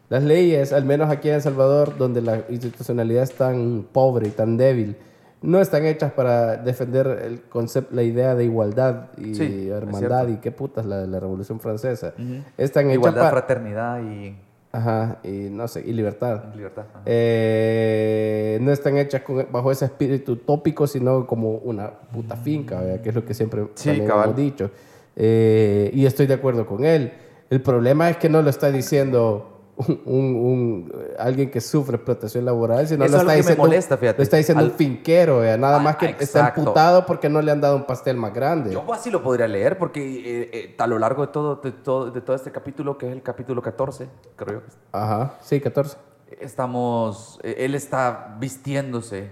Las leyes, al menos aquí en El Salvador, donde la institucionalidad es tan pobre y tan débil, no están hechas para defender el concepto, la idea de igualdad y Sí, hermandad y qué putas la de la Revolución Francesa. Están hechas Igualdad, para... fraternidad y Ajá, y no sé, y libertad. libertad. Eh, no están hechas con- bajo ese espíritu tópico, sino como una puta finca, ¿verdad? que es lo que siempre Sí, hemos dicho. Eh, y estoy de acuerdo con él. El problema es que no lo está diciendo un, un- un- alguien que sufre explotación laboral, sino Eso lo es está diciendo, molesta, lo está diciendo Al- un finquero, ¿verdad? nada Ah, más que está exacto. emputado porque no le han dado un pastel más grande. Yo así lo podría leer porque eh, eh, a lo largo de todo, de, todo, de todo este capítulo, que es el capítulo 14, creo Ajá, sí, 14. estamos, eh, él está vistiéndose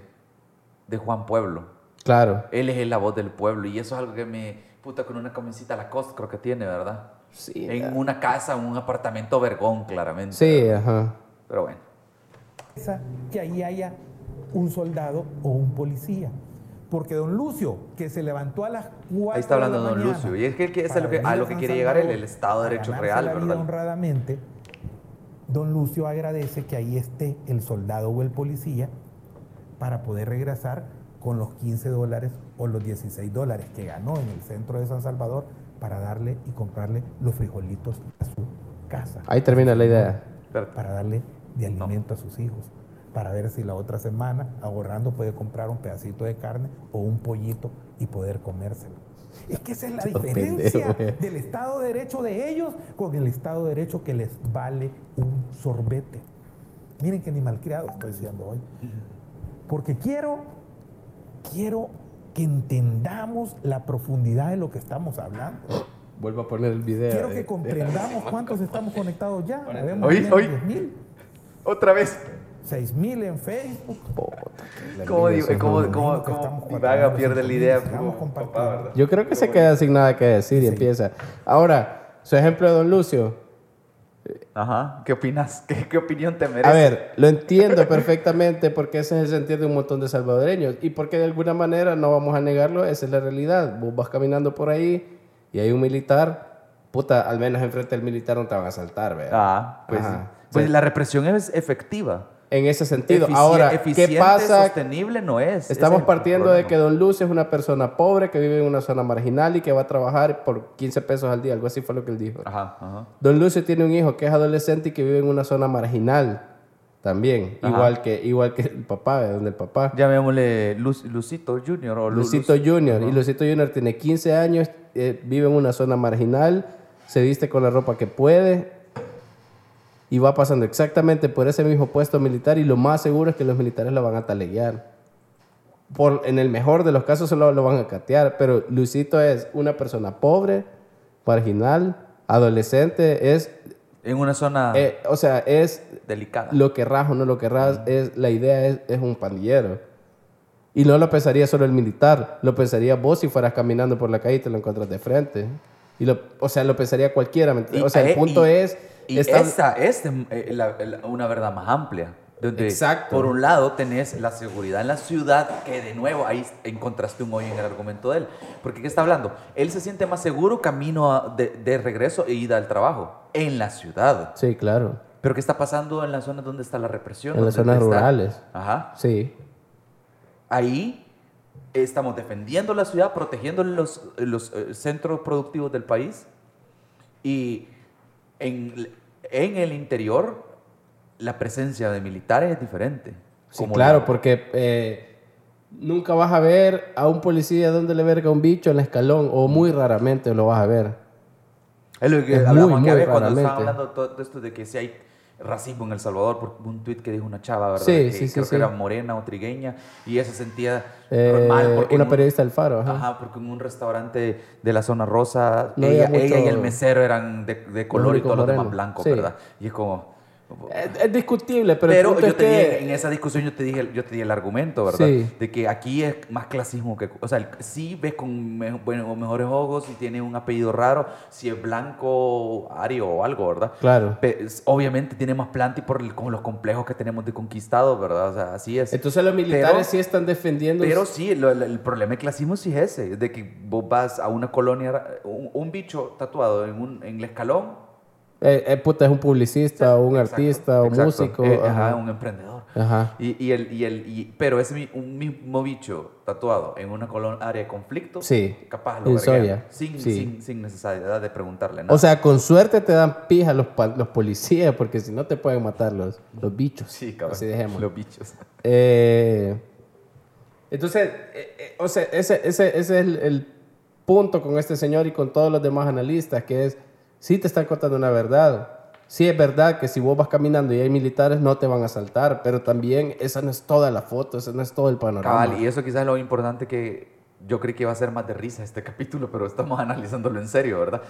de Juan Pueblo. Claro. Él es la voz del pueblo y eso es algo que me, puta, con una camisita Lacoste creo que tiene, ¿verdad? Sí, En una casa, un apartamento vergón, claramente. sí, ajá. Pero bueno. que ahí haya un soldado o un policía. Porque don Lucio, que se levantó a las 4 Ahí está hablando de la don mañana Lucio. Y es que, que es a lo que, a venir lo que San quiere llegar el, Estado de Derecho Real, la vida ¿verdad? honradamente, don Lucio agradece que ahí esté el soldado o el policía para poder regresar con los 15 dólares o los 16 dólares que ganó en el centro de San Salvador para darle y comprarle los frijolitos a su casa. Ahí termina la idea. Para darle de alimento a sus hijos. Para ver si la otra semana, ahorrando, puede comprar un pedacito de carne o un pollito y poder comérselo. Es que esa es la diferencia del Estado de Derecho de ellos con el Estado de Derecho que les vale un sorbete. Miren que ni malcriado estoy diciendo hoy. Porque quiero, quiero que entendamos la profundidad de lo que estamos hablando. Vuelvo a poner el video. Quiero que comprendamos cuántos estamos conectados ya. Hoy, hoy. Otra vez. 6000 en Facebook. ¿Cómo, cómo, cómo, cómo Vaga pierde la idea? Yo creo que se queda sin nada que decir y empieza. Ahora, su ejemplo de Don Lucio. Ajá, ¿qué opinas? ¿Qué, ¿Qué, opinión te merece? A ver, lo entiendo perfectamente porque ese es el sentido de un montón de salvadoreños y porque de alguna manera, no vamos a negarlo, esa es la realidad. Vos vas caminando por ahí y hay un militar, puta, al menos enfrente del militar no te van a saltar, ¿verdad? Ah, pues, pues la represión es efectiva en ese sentido. Ahora, ¿qué pasa? sostenible no es. Estamos partiendo de que Don Lucio es una persona pobre que vive en una zona marginal y que va a trabajar por 15 pesos al día, algo así fue lo que él dijo. Ajá, Don Lucio tiene un hijo que es adolescente y que vive en una zona marginal también, igual que igual que el papá, donde el papá. Llamémosle Lucito Junior o Lucito Junior y Lucito Junior tiene 15 años, eh, vive en una zona marginal, se viste con la ropa que puede, y va pasando exactamente por ese mismo puesto militar y lo más seguro es que los militares lo van a taleguear. Por, en el mejor de los casos solo lo van a catear, pero Luisito es una persona pobre, marginal, adolescente, es... En una zona... Eh, o sea, es... Delicada. Lo querrás o no lo querrás, es, la idea es, es un pandillero. Y no lo pensaría solo el militar, lo pensaría vos si fueras caminando por la calle y te lo encuentras de frente. Y lo, o sea, lo pensaría cualquiera. o sea, el eh, punto es y esta es eh, una verdad más amplia. Donde Exacto. por un lado tenés la seguridad en la ciudad, que de nuevo ahí encontraste un hoy en el argumento de él. Porque ¿qué está hablando? Él se siente más seguro camino de, regreso e ida al trabajo, en la ciudad. Sí, claro. Pero ¿qué está pasando en las zonas donde está la represión? En las zonas rurales. Ajá. Sí. Ahí estamos defendiendo la ciudad, protegiendo los, los eh, centros productivos del país y en, en el interior la presencia de militares es diferente. Sí, claro, porque eh, nunca vas a ver a un policía donde le verga un bicho en el escalón, o muy raramente lo vas a ver. Es lo que hablamos muy, cuando estaban hablando de todo esto de que si hay racismo en El Salvador por un tuit que dijo una chava, ¿verdad? Sí, que sí, creo sí, que era morena o trigueña y ella se sentía eh, mal. Porque una periodista del Faro, ajá. ajá. porque en un restaurante de la zona rosa, ella, y el mesero eran de, de color y todos los demás blancos, ¿verdad? Y es como es, discutible, pero, pero yo te dije, en esa discusión yo te dije, yo te di el argumento, ¿verdad? De que aquí es más clasismo que, o sea, sí ves con mejores ojos y tiene un apellido raro, si es blanco, ario o algo, ¿verdad? Claro. obviamente tiene más planta y por con los complejos que tenemos de conquistado, ¿verdad? O sea, así es. Entonces los militares sí están defendiendo. Pero sí, el problema del clasismo sí es ese, de que vos vas a una colonia, un, bicho tatuado en, un, en el escalón eh, eh, puta, es un publicista, o un artista, o un músico. Eh, ajá. un emprendedor. Ajá. Y, y el, y el, y, pero es un mismo bicho tatuado en una área de conflicto, sí. capaz lo sin, sin, sin, necesidad de preguntarle nada. O sea, con suerte te dan pija los, los policías, porque si no te pueden matar los, los bichos. Sí, cabrón. Así dejemos. Los bichos. Eh, entonces, o sea, ese, ese, ese es el, el punto con este señor y con todos los demás analistas, que es sí te están contando una verdad. Sí es verdad que si vos vas caminando y hay militares no te van a asaltar, pero también esa no es toda la foto, ese no es todo el panorama. Cabal, y eso quizás es lo importante que yo creí que iba a ser más de risa este (laughs) capítulo, pero estamos analizándolo en serio, ¿verdad?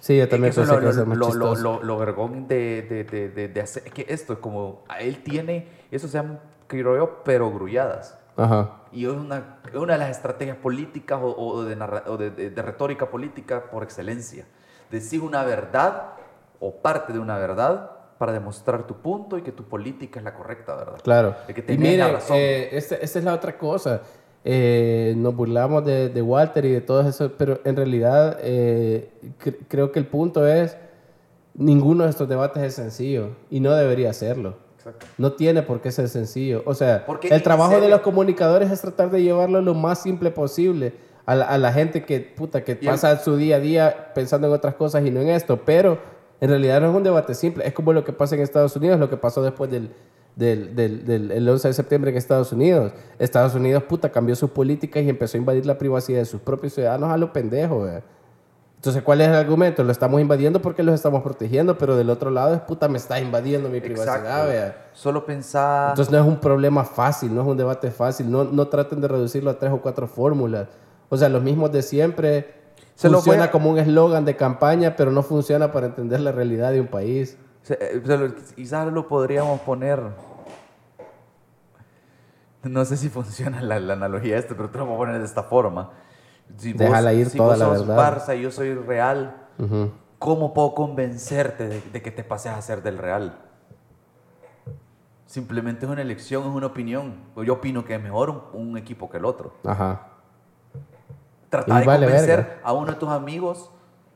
Sí, yo también que, lo, más lo, lo, lo, vergón de, de, de, de, hacer, es que esto es como, él tiene, eso se llama, creo pero grulladas. Ajá. Y es una, una de las estrategias políticas o, o, de, o de, retórica política por excelencia decir una verdad o parte de una verdad para demostrar tu punto y que tu política es la correcta, ¿verdad? Claro. que y mire, razón. Eh, esta, es la otra cosa. Eh, nos burlamos de, de, Walter y de todo eso, pero en realidad eh, creo que el punto es, ninguno de estos debates es sencillo y no debería serlo. Exacto. No tiene por qué ser sencillo. O sea, Porque, el trabajo de los comunicadores es tratar de llevarlo lo más simple posible a la, a la gente que, puta, que Y el- pasa su día a día pensando en otras cosas y no en esto. Pero en realidad no es un debate simple. Es como lo que pasa en Estados Unidos, lo que pasó después del, del, del, del el 11 de septiembre en Estados Unidos. Estados Unidos, puta, cambió sus políticas y empezó a invadir la privacidad de sus propios ciudadanos a lo pendejo, ¿verdad? Entonces, ¿cuál es el argumento? Lo estamos invadiendo porque los estamos protegiendo, pero del otro lado es puta, me está invadiendo mi privacidad, vea. Solo pensar... Entonces no es un problema fácil, no es un debate fácil, no, no traten de reducirlo a tres o cuatro fórmulas. O sea, los mismos de siempre Se funciona a- como un eslogan de campaña, pero no funciona para entender la realidad de un país. Se- eh, se lo- Quizás lo podríamos poner. No sé si funciona la, la analogía esta, pero te lo voy a poner de esta forma. Si Déjala ir si toda vos la sos verdad. Barça y yo soy Real, Ujú. ¿cómo puedo convencerte de, de que te pases a ser del Real? Simplemente es una elección, es una opinión. Yo opino que es mejor un, un equipo que el otro. Ajá. Trata Y de vale convencer verga. a uno de tus amigos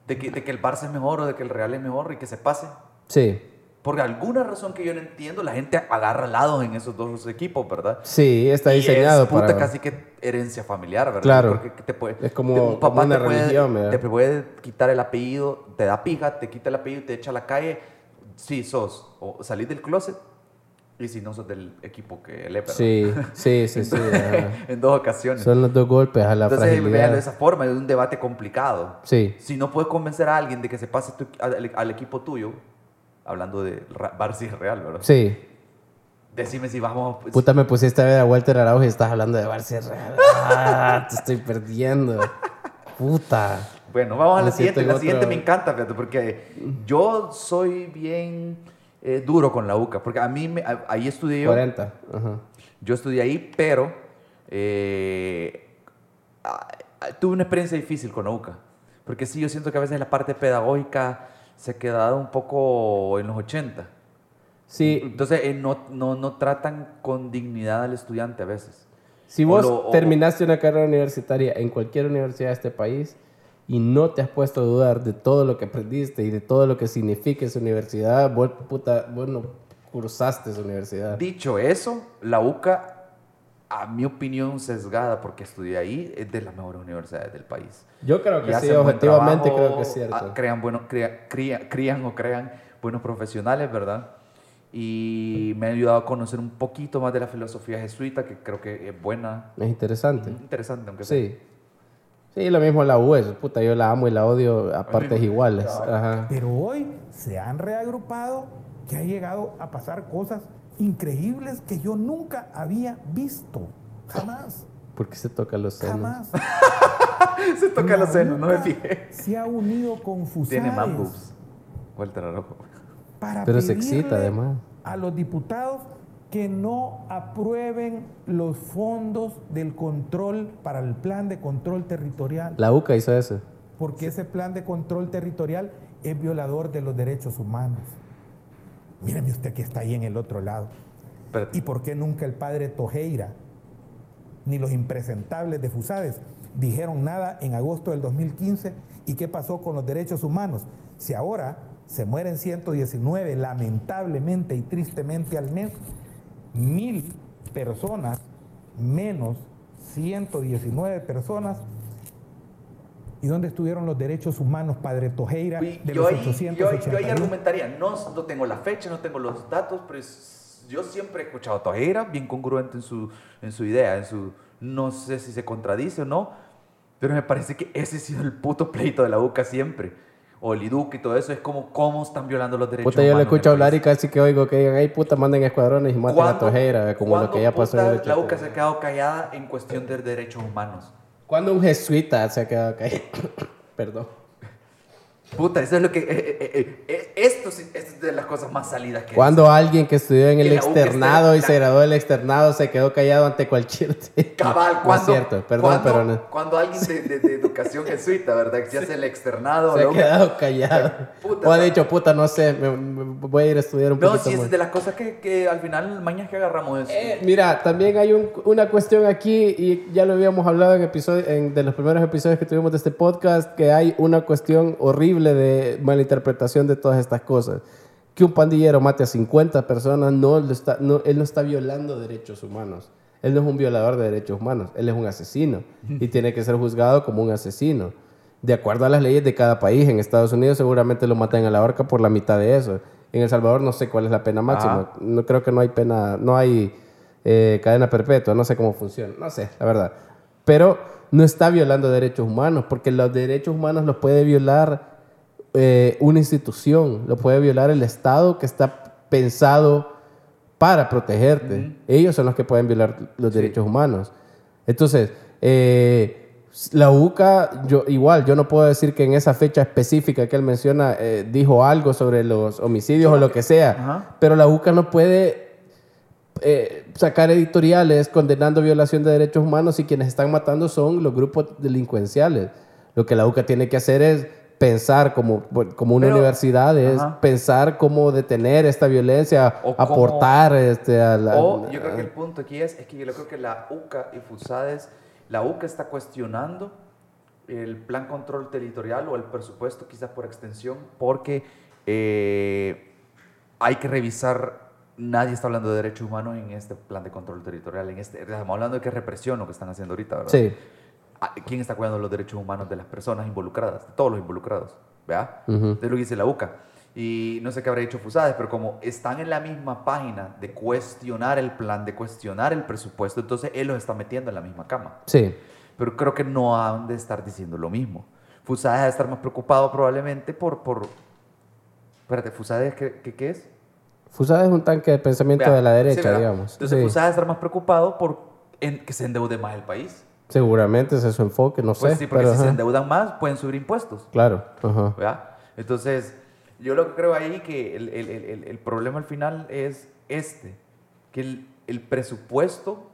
de que, de que el Barça es mejor o de que el Real es mejor y que se pase. Sí, Por alguna razón que yo no entiendo, la gente agarra lados en esos dos equipos, ¿verdad? sí, está Y diseñado es puta para... casi que herencia familiar, ¿verdad? Claro. Porque te puede, Es como- un papá como una te puede, religión, ¿verdad? te puede quitar el apellido, te da pija, te quita el apellido y te echa a la calle. Sí, sos. O salís del closet y si no sos del equipo que él es, ¿verdad? Sí, sí, sí, sí. (laughs) en dos ocasiones. Son los dos golpes a la Entonces, véanlo de fragilidad. esa forma, es un debate complicado. Sí, Si no puedes convencer a alguien de que se pase tu- al, al equipo tuyo, hablando de Barça y Real, ¿verdad? sí. Decime si vamos... pues, Puta, me pusiste a ver a Walter Araujo y estás hablando de Barça Real. Ah, te estoy perdiendo. Puta. Bueno, vamos a la siguiente. en La otro- siguiente me encanta, fíjate, porque yo soy bien eh, duro con la UCA, porque a mí, me- a- ahí estudié yo. 40. Ajá. Yo estudié ahí, pero eh, tuve una experiencia difícil con la UCA. Porque sí, yo siento que a veces la parte pedagógica se queda un poco en los 80. Sí, Entonces, eh, no, no, no tratan con dignidad al estudiante a veces. si vos lo- o- terminaste una carrera universitaria en cualquier universidad de este país y no te has puesto a dudar de todo lo que aprendiste y de todo lo que significa esa universidad, vos, puta, vos no cursaste esa universidad. Dicho eso, la UCA, a mi opinión sesgada, porque estudié ahí, es de las mejores universidades del país. Yo creo que Y sí, objetivamente trabajo, creo que es cierto. ah, Crean, bueno, crea- cría- crían o crean buenos profesionales, ¿verdad? Y me ha ayudado a conocer un poquito más de la filosofía jesuita, que creo que es buena, Es interesante. interesante, aunque sea. Sí. Sí, lo mismo la U es, puta, yo la amo y la odio a partes iguales. Ajá. Pero hoy se han reagrupado que ha llegado a pasar cosas increíbles que yo nunca había visto. Jamás. ¿Por qué se tocan los senos? Jamás. (laughs) Se toca los senos, no me fijé. Se ha unido con Tiene man boobs. Walter Araujo. para Pero se excita, pedirle además. a los diputados que no aprueben los fondos del control para el plan de control territorial, La UCA hizo eso. porque ese plan de control territorial es violador de los derechos humanos. Míreme usted que está ahí en el otro lado. Espérate. ¿Y por qué nunca el padre Tojeira ni los impresentables de Fusades dijeron nada en agosto del 2015? ¿Y qué pasó con los derechos humanos? Si ahora se mueren 119 lamentablemente y tristemente al mes, mil personas menos 119 personas. ¿Y dónde estuvieron los derechos humanos, padre Tojeira, de yo, los ahí, yo, ahí- yo ahí 881? argumentaría, no, no tengo la fecha, no tengo los datos, pero es- yo siempre he escuchado a Tojera, bien congruente en su, en su idea, en su, no sé si se contradice o no, pero me parece que ese ha sido el puto pleito de la UCA siempre. O el IDUC y todo eso, es como cómo están violando los derechos Puta, yo le humanos. en el escucho hablar y casi que oigo que digan, ay puta, manden escuadrones y maten a ¿Cuándo- Tojera, como lo que ya pasó en puta, el La 80? UCA se ha quedado callada en cuestión de derechos humanos. ¿Cuándo un jesuita se ha quedado callado? (coughs) Perdón. Puta, eso es lo que... eh, eh, eh, eh, esto, sí- esto es de las cosas más salidas que Cuando alguien que estudió en el la externado esté- y se graduó del externado se quedó callado ante cualquier? (laughs) Cabal, No es cuando, cierto, perdón, cuando, pero no. cuando alguien de, de- de educación jesuita, ¿verdad? Que se hace el externado. Se ha quedado callado. (laughs) Puta, o ha no. dicho, puta, no sé, me, me voy a ir a estudiar un No, poquito sí, más. es de las cosas que, que al final, mañana que agarramos eso. Eh, mira, también hay un- una cuestión aquí, y ya lo habíamos hablado en, episodio, en de los primeros episodios que tuvimos de este podcast, que hay una cuestión horrible de malinterpretación de todas estas cosas. que un pandillero mate a 50 personas, no, lo está, no, él no está violando derechos humanos. Él no es un violador de derechos humanos, él es un asesino y tiene que ser juzgado como un asesino. De acuerdo a las leyes de cada país, en Estados Unidos seguramente lo matan a la horca por la mitad de eso. En El Salvador no sé cuál es la pena máxima. No creo que no hay pena, no hay eh, cadena perpetua, no sé cómo funciona, no sé, la verdad. Pero no está violando derechos humanos, porque los derechos humanos los puede violar eh, una institución, lo puede violar el Estado que está pensado para protegerte. Ellos son los que pueden violar los derechos humanos. Entonces, eh, la UCA, yo, igual, yo no puedo decir que en esa fecha específica que él menciona eh, dijo algo sobre los homicidios o lo que sea, Ajá. pero la UCA no puede eh, sacar editoriales condenando violación de derechos humanos y quienes están matando son los grupos delincuenciales. Lo que la UCA tiene que hacer es pensar como, como una Pero- universidad, es Ajá. pensar cómo detener esta violencia, O cómo- aportar este, a la... O yo creo que el punto aquí es, es que yo creo que la UCA y FUSADES, la UCA está cuestionando el plan control territorial o el presupuesto quizás por extensión, porque eh, hay que revisar, nadie está hablando de derechos humanos en este plan de control territorial, en este, estamos hablando de que es represión lo que están haciendo ahorita, ¿verdad? Sí. ¿Quién está cuidando los derechos humanos de las personas involucradas? De todos los involucrados, ¿verdad? Ujú. De lo que dice la UCA. Y no sé qué habrá dicho Fusades, pero como están en la misma página de cuestionar el plan, de cuestionar el presupuesto, entonces él los está metiendo en la misma cama. Sí. Pero creo que no han de estar diciendo lo mismo. Fusades ha de estar más preocupado probablemente por... por espérate, ¿Fusades qué, qué, qué es? Fusada es un tanque de pensamiento Vea, de la sí, derecha, ¿verdad? digamos. Entonces Sí. Fusades ha de estar más preocupado por en- que se endeude más el país. Seguramente ese es su enfoque, no Pues sé. sí, porque pero si se endeudan más, pueden subir impuestos. Claro. Ajá. ¿verdad? Entonces, yo lo que creo ahí que el, el- el- problema al final es este, que el, el presupuesto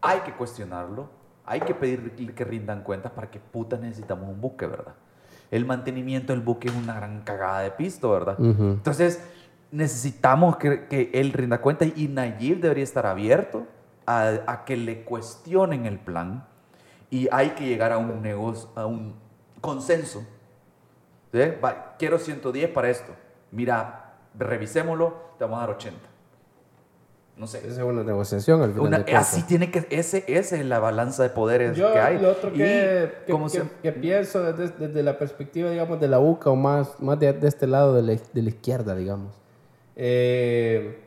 hay que cuestionarlo, hay que pedir que rindan cuentas para que puta necesitamos un buque, ¿verdad? El mantenimiento del buque es una gran cagada de pisto, ¿verdad? Entonces, necesitamos que, que él rinda cuenta y Nayib debería estar abierto a, a que le cuestionen el plan y hay que llegar a un negocio, a un consenso. ¿Sí? Va, quiero 110 para esto. Mira, revisémoslo, te vamos a dar 80. No sé. Esa es una negociación al final Una- de así tiene que, ese, esa es la balanza de poderes Yo que hay. lo otro Y que, que- como que- se- que pienso desde, desde la perspectiva, digamos, de la UCA o más, más de, de este lado de la, de la izquierda, digamos. Eh,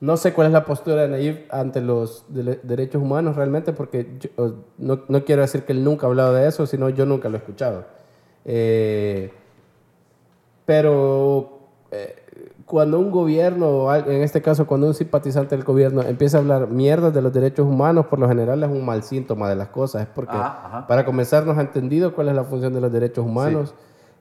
no sé cuál es la postura de Nayib ante los derechos humanos realmente, porque yo- no, no quiero decir que él nunca ha hablado de eso, sino yo nunca lo he escuchado. Eh, pero eh, cuando un gobierno, en este caso cuando un simpatizante del gobierno empieza a hablar mierdas de los derechos humanos, por lo general es un mal síntoma de las cosas. Es porque, ajá. para comenzar, no has entendido cuál es la función de los derechos humanos.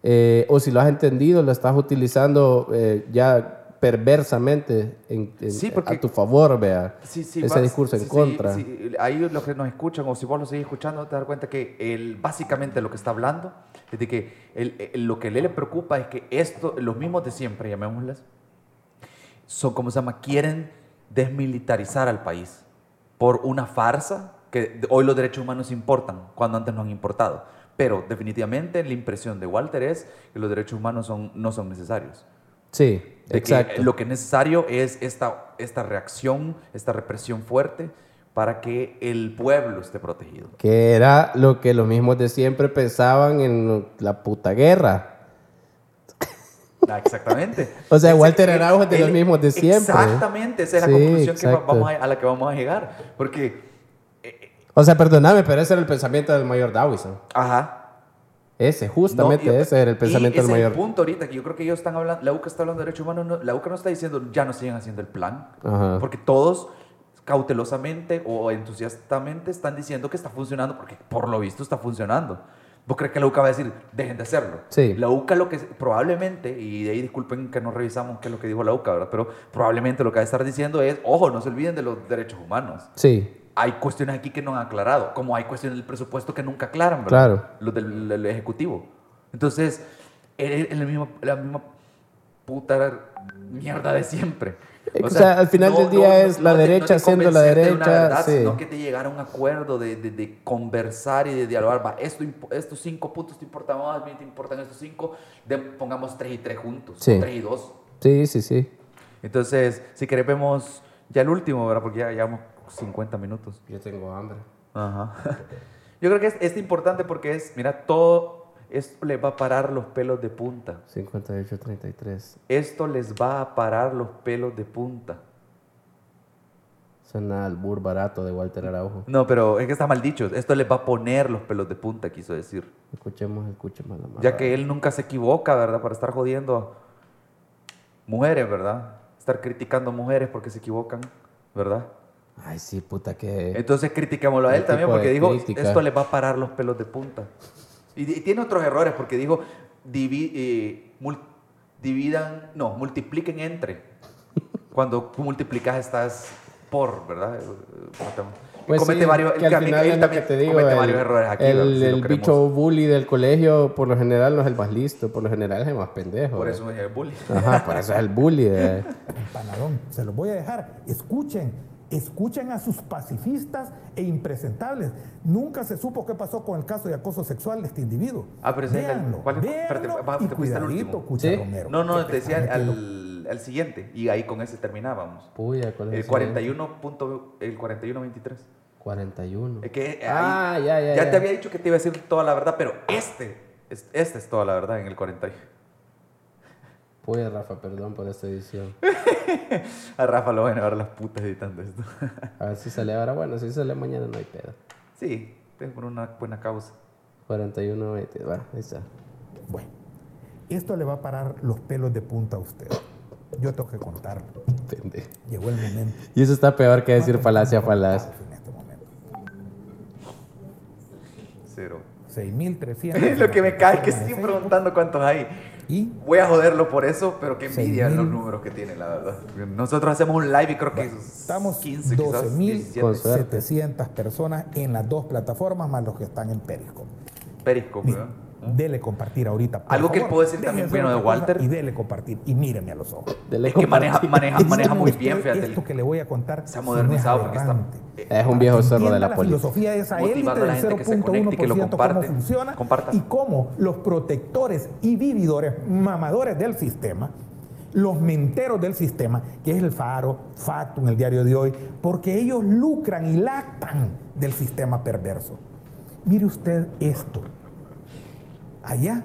eh, o si lo has entendido, lo estás utilizando eh, ya perversamente en, en- Sí, porque- a tu favor, vea. Sí, sí, ese vas- discurso en contra. Ahí los que nos escuchan, o si vos lo seguís escuchando, te das cuenta que él, básicamente lo que está hablando es de que él- él- lo que a él le preocupa es que esto, los mismos de siempre, llamémoslas, son, como se llama? Quieren desmilitarizar al país por una farsa que hoy los derechos humanos importan, cuando antes no han importado. Pero definitivamente la impresión de Walter es que los derechos humanos son, no son necesarios. Sí, De que exacto. lo que es necesario es esta, esta reacción, esta represión fuerte para que el pueblo esté protegido. Que era lo que los mismos de siempre pensaban en la puta guerra. Ah, exactamente. (laughs) O sea, Walter Araujo es de los mismos de siempre. Exactamente, esa es la conclusión que vamos a, a la que vamos a llegar. Porque, O sea, perdóname, pero ese era el pensamiento del mayor Dawison. ajá. Ese, justamente No, y- ese era el y pensamiento del ese mayor. Es el punto ahorita que yo creo que ellos están hablando, la UCA está hablando de derechos humanos, no- la UCA no está diciendo ya no sigan haciendo el plan, Ajá. porque todos cautelosamente o entusiastamente están diciendo que está funcionando porque por lo visto está funcionando. ¿Vos crees que la UCA va a decir dejen de hacerlo? Sí. La UCA lo que probablemente, y de ahí disculpen que no revisamos qué es lo que dijo la UCA, ¿verdad? pero probablemente lo que va a estar diciendo es, ojo, no se olviden de los derechos humanos Sí, hay cuestiones aquí que no han aclarado, como hay cuestiones del presupuesto que nunca aclaran, ¿verdad? Claro. Los del, del Ejecutivo. Entonces, es la misma, la misma puta mierda de siempre. O sea, al final del día es la te- derecha siendo la derecha, verdad, sí. Sino que te llegara a un acuerdo de, de- de conversar y de dialogar. Va, esto, estos cinco puntos te importan más, a mí te importan estos cinco, de- pongamos tres y tres juntos, Sí. o tres y dos. Sí, sí, sí. Entonces, si querés vemos ya el último, ¿verdad? Porque ya llevamos 50 minutos. Yo tengo hambre. Ajá. (laughs) Yo creo que es, es importante porque es, mira, todo esto le va a parar los pelos de punta. 58-33. Esto les va a parar los pelos de punta. Suena al bur barato de Walter Araujo. No, pero es que está mal dicho. Esto les va a poner los pelos de punta, quiso decir. Escuchemos, escuchemos la Ya que él nunca se equivoca, ¿verdad? Para estar jodiendo a mujeres, ¿verdad? Estar criticando mujeres porque se equivocan, ¿verdad? Ay, sí, puta que... Entonces critiquémoslo a él ¿Qué también porque dijo, crítica? esto le va a parar los pelos de punta. Y, y tiene otros errores porque dijo, divi- eh, mul- dividan, no, multipliquen entre. Cuando tú multiplicas estás por, ¿verdad? Pues comete sí, varios, que al final él también que te digo, comete el, varios errores aquí. el. Si el bicho bully del colegio, por lo general, no es el más listo, por lo general es el más pendejo. Por ¿eh? eso es el bully. Ajá, por eso es el bully. eh. Empanadón, se los voy a dejar. Escuchen, escuchen a sus pacifistas e impresentables. Nunca se supo qué pasó con el caso de acoso sexual de este individuo. Ah, pero Véanlo, ¿cuál? Espérate, véanlo va, y te cuidadito. Cucha ¿Sí? Romero. No, no, te decía al, al siguiente. Y ahí con ese terminábamos. Puya, ¿cuál es El ese? 41. punto- el 41.23. 41. Es que Ah, ahí- ya, ya, Ya ya. te había dicho que te iba a decir toda la verdad, pero este, es- este es toda la verdad en el 40. Puya, Rafa, perdón por esta edición. (laughs) A Rafa lo van a llevar las putas editando esto. A ver si sale ahora. Bueno, si sale mañana no hay pedo. sí, es por una buena causa. 41, 20. Va, ahí está. Bueno, esto le va a parar los pelos de punta a usted. Yo tengo que contarlo. Pendejo. Llegó el momento. Y eso está peor que decir falacia, falacia. En este momento. Cero. 6.300. (laughs) Lo que me cae es que estoy preguntando cuántos hay. Y Voy a joderlo por eso, pero qué envidia 6,000. los números que tiene, la verdad. Nosotros hacemos un live y creo que estamos 15, quizás 17. Con suerte. 12.700 personas en las dos plataformas, más los que están en Periscope. Periscope, ¿verdad? Dele compartir ahorita. Algo que puedo decir también bueno de Walter. Y dele compartir. Y míreme a los ojos. Dele Es que maneja, maneja, maneja muy usted bien, fíjate. Esto que le voy a contar. Se ha modernizado porque está-. Es un viejo cerro de entienda la poli. filosofía de esa élite Motivando a la del gente que se conecte y que lo 0.1% comparte. cómo funciona Comparta. y cómo los protectores y vividores mamadores del sistema, los menteros del sistema, que es el Faro, Factum, el diario de hoy, porque ellos lucran y lactan del sistema perverso. Mire usted esto. Allá,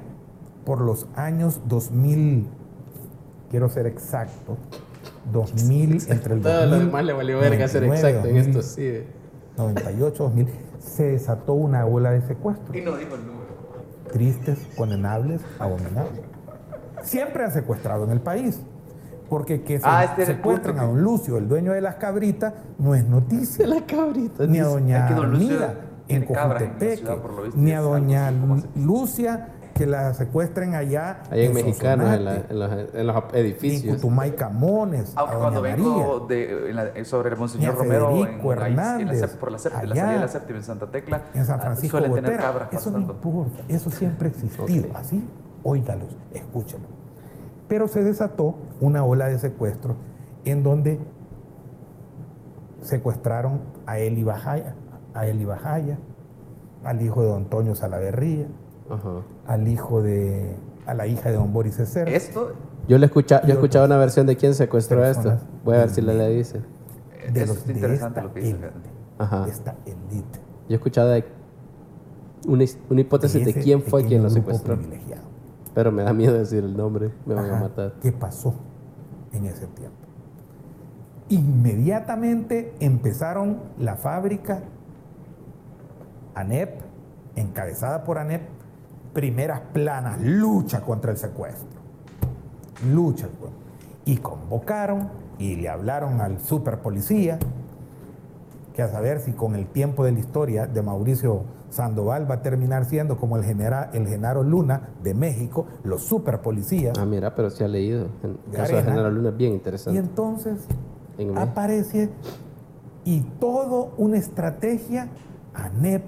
por los años 2000, quiero ser exacto, 2000, entre el Todo lo 2000, demás le valió verga ser 99, exacto en 2000, esto, sí. eh. 98, 2000, se desató una ola de secuestro. Y no dijo el número. Tristes, condenables, abominables. Siempre han secuestrado en el país. Porque que se Ah, este secuestren a don Lucio, el dueño de las cabritas, no es noticia. La cabrita. Ni a doña Es en visto, ni a doña Lucia que la secuestren allá Ahí en Mexicanos, en, la- Sonsonate, en los, en los ni en edificios. Cutumay Camones, Aunque cuando María. vengo de, en la- sobre el Monseñor Romero, en, Federico ahí, en la Hernández, por la, allá, salida de la séptima en Santa Tecla, en San ah, Francisco tener cabras Eso no importa, eso siempre ha existido. Ok. Así, óigalos, escúchenlo. Pero se desató una ola de secuestros en donde secuestraron a Eli Bajaya, a Eli Bajaya, al hijo de don Antonio Salaverría, Ajá. al hijo de, a la hija de don Boris Cecer. Esto, Yo le escucha, yo escuchado una versión de quién secuestró esto. Voy a ver si le, le dice. de los- de interesante esta lo que dice. élite, Ajá. de esta élite. Yo he escuchado de una, una hipótesis de ese quién fue quien lo secuestró. Pero me da miedo decir el nombre. Me van a matar. ¿Qué pasó en ese tiempo? Inmediatamente empezaron la fábrica ANEP, encabezada por ANEP, primeras planas, lucha contra el secuestro. Lucha. Y convocaron y le hablaron al superpolicía, que a saber si con el tiempo de la historia de Mauricio Sandoval va a terminar siendo como el, genera, el Genaro Luna de México, los superpolicías. Ah, mira, pero sí ha leído. El De caso de. General Luna es bien Y interesante. entonces En México. aparece y todo una estrategia a NEP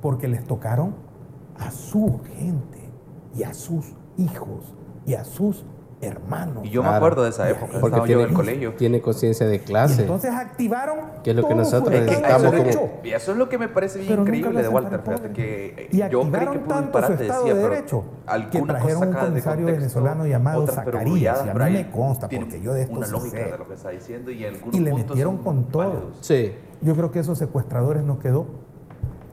porque les tocaron a su gente y a sus hijos y a sus hermanos. Y yo me acuerdo de esa época, Porque estaba yo en el colegio. tiene conciencia de Y clase. entonces activaron Que es lo que nosotros necesitamos Eso es, como- Derecho. y eso es lo que me parece bien Pero increíble de Walter. Fíjate que Y yo creí activaron que puro tanto su disparate Estado decía, de pero Derecho que algunas trajeron un de comisario contexto, venezolano llamado otras pero Zacarías, y a pero mí ahí me consta, porque yo de esto una sí lógica sé. de lo que está diciendo y le metieron con todo. Sí. Yo creo que esos secuestradores no quedó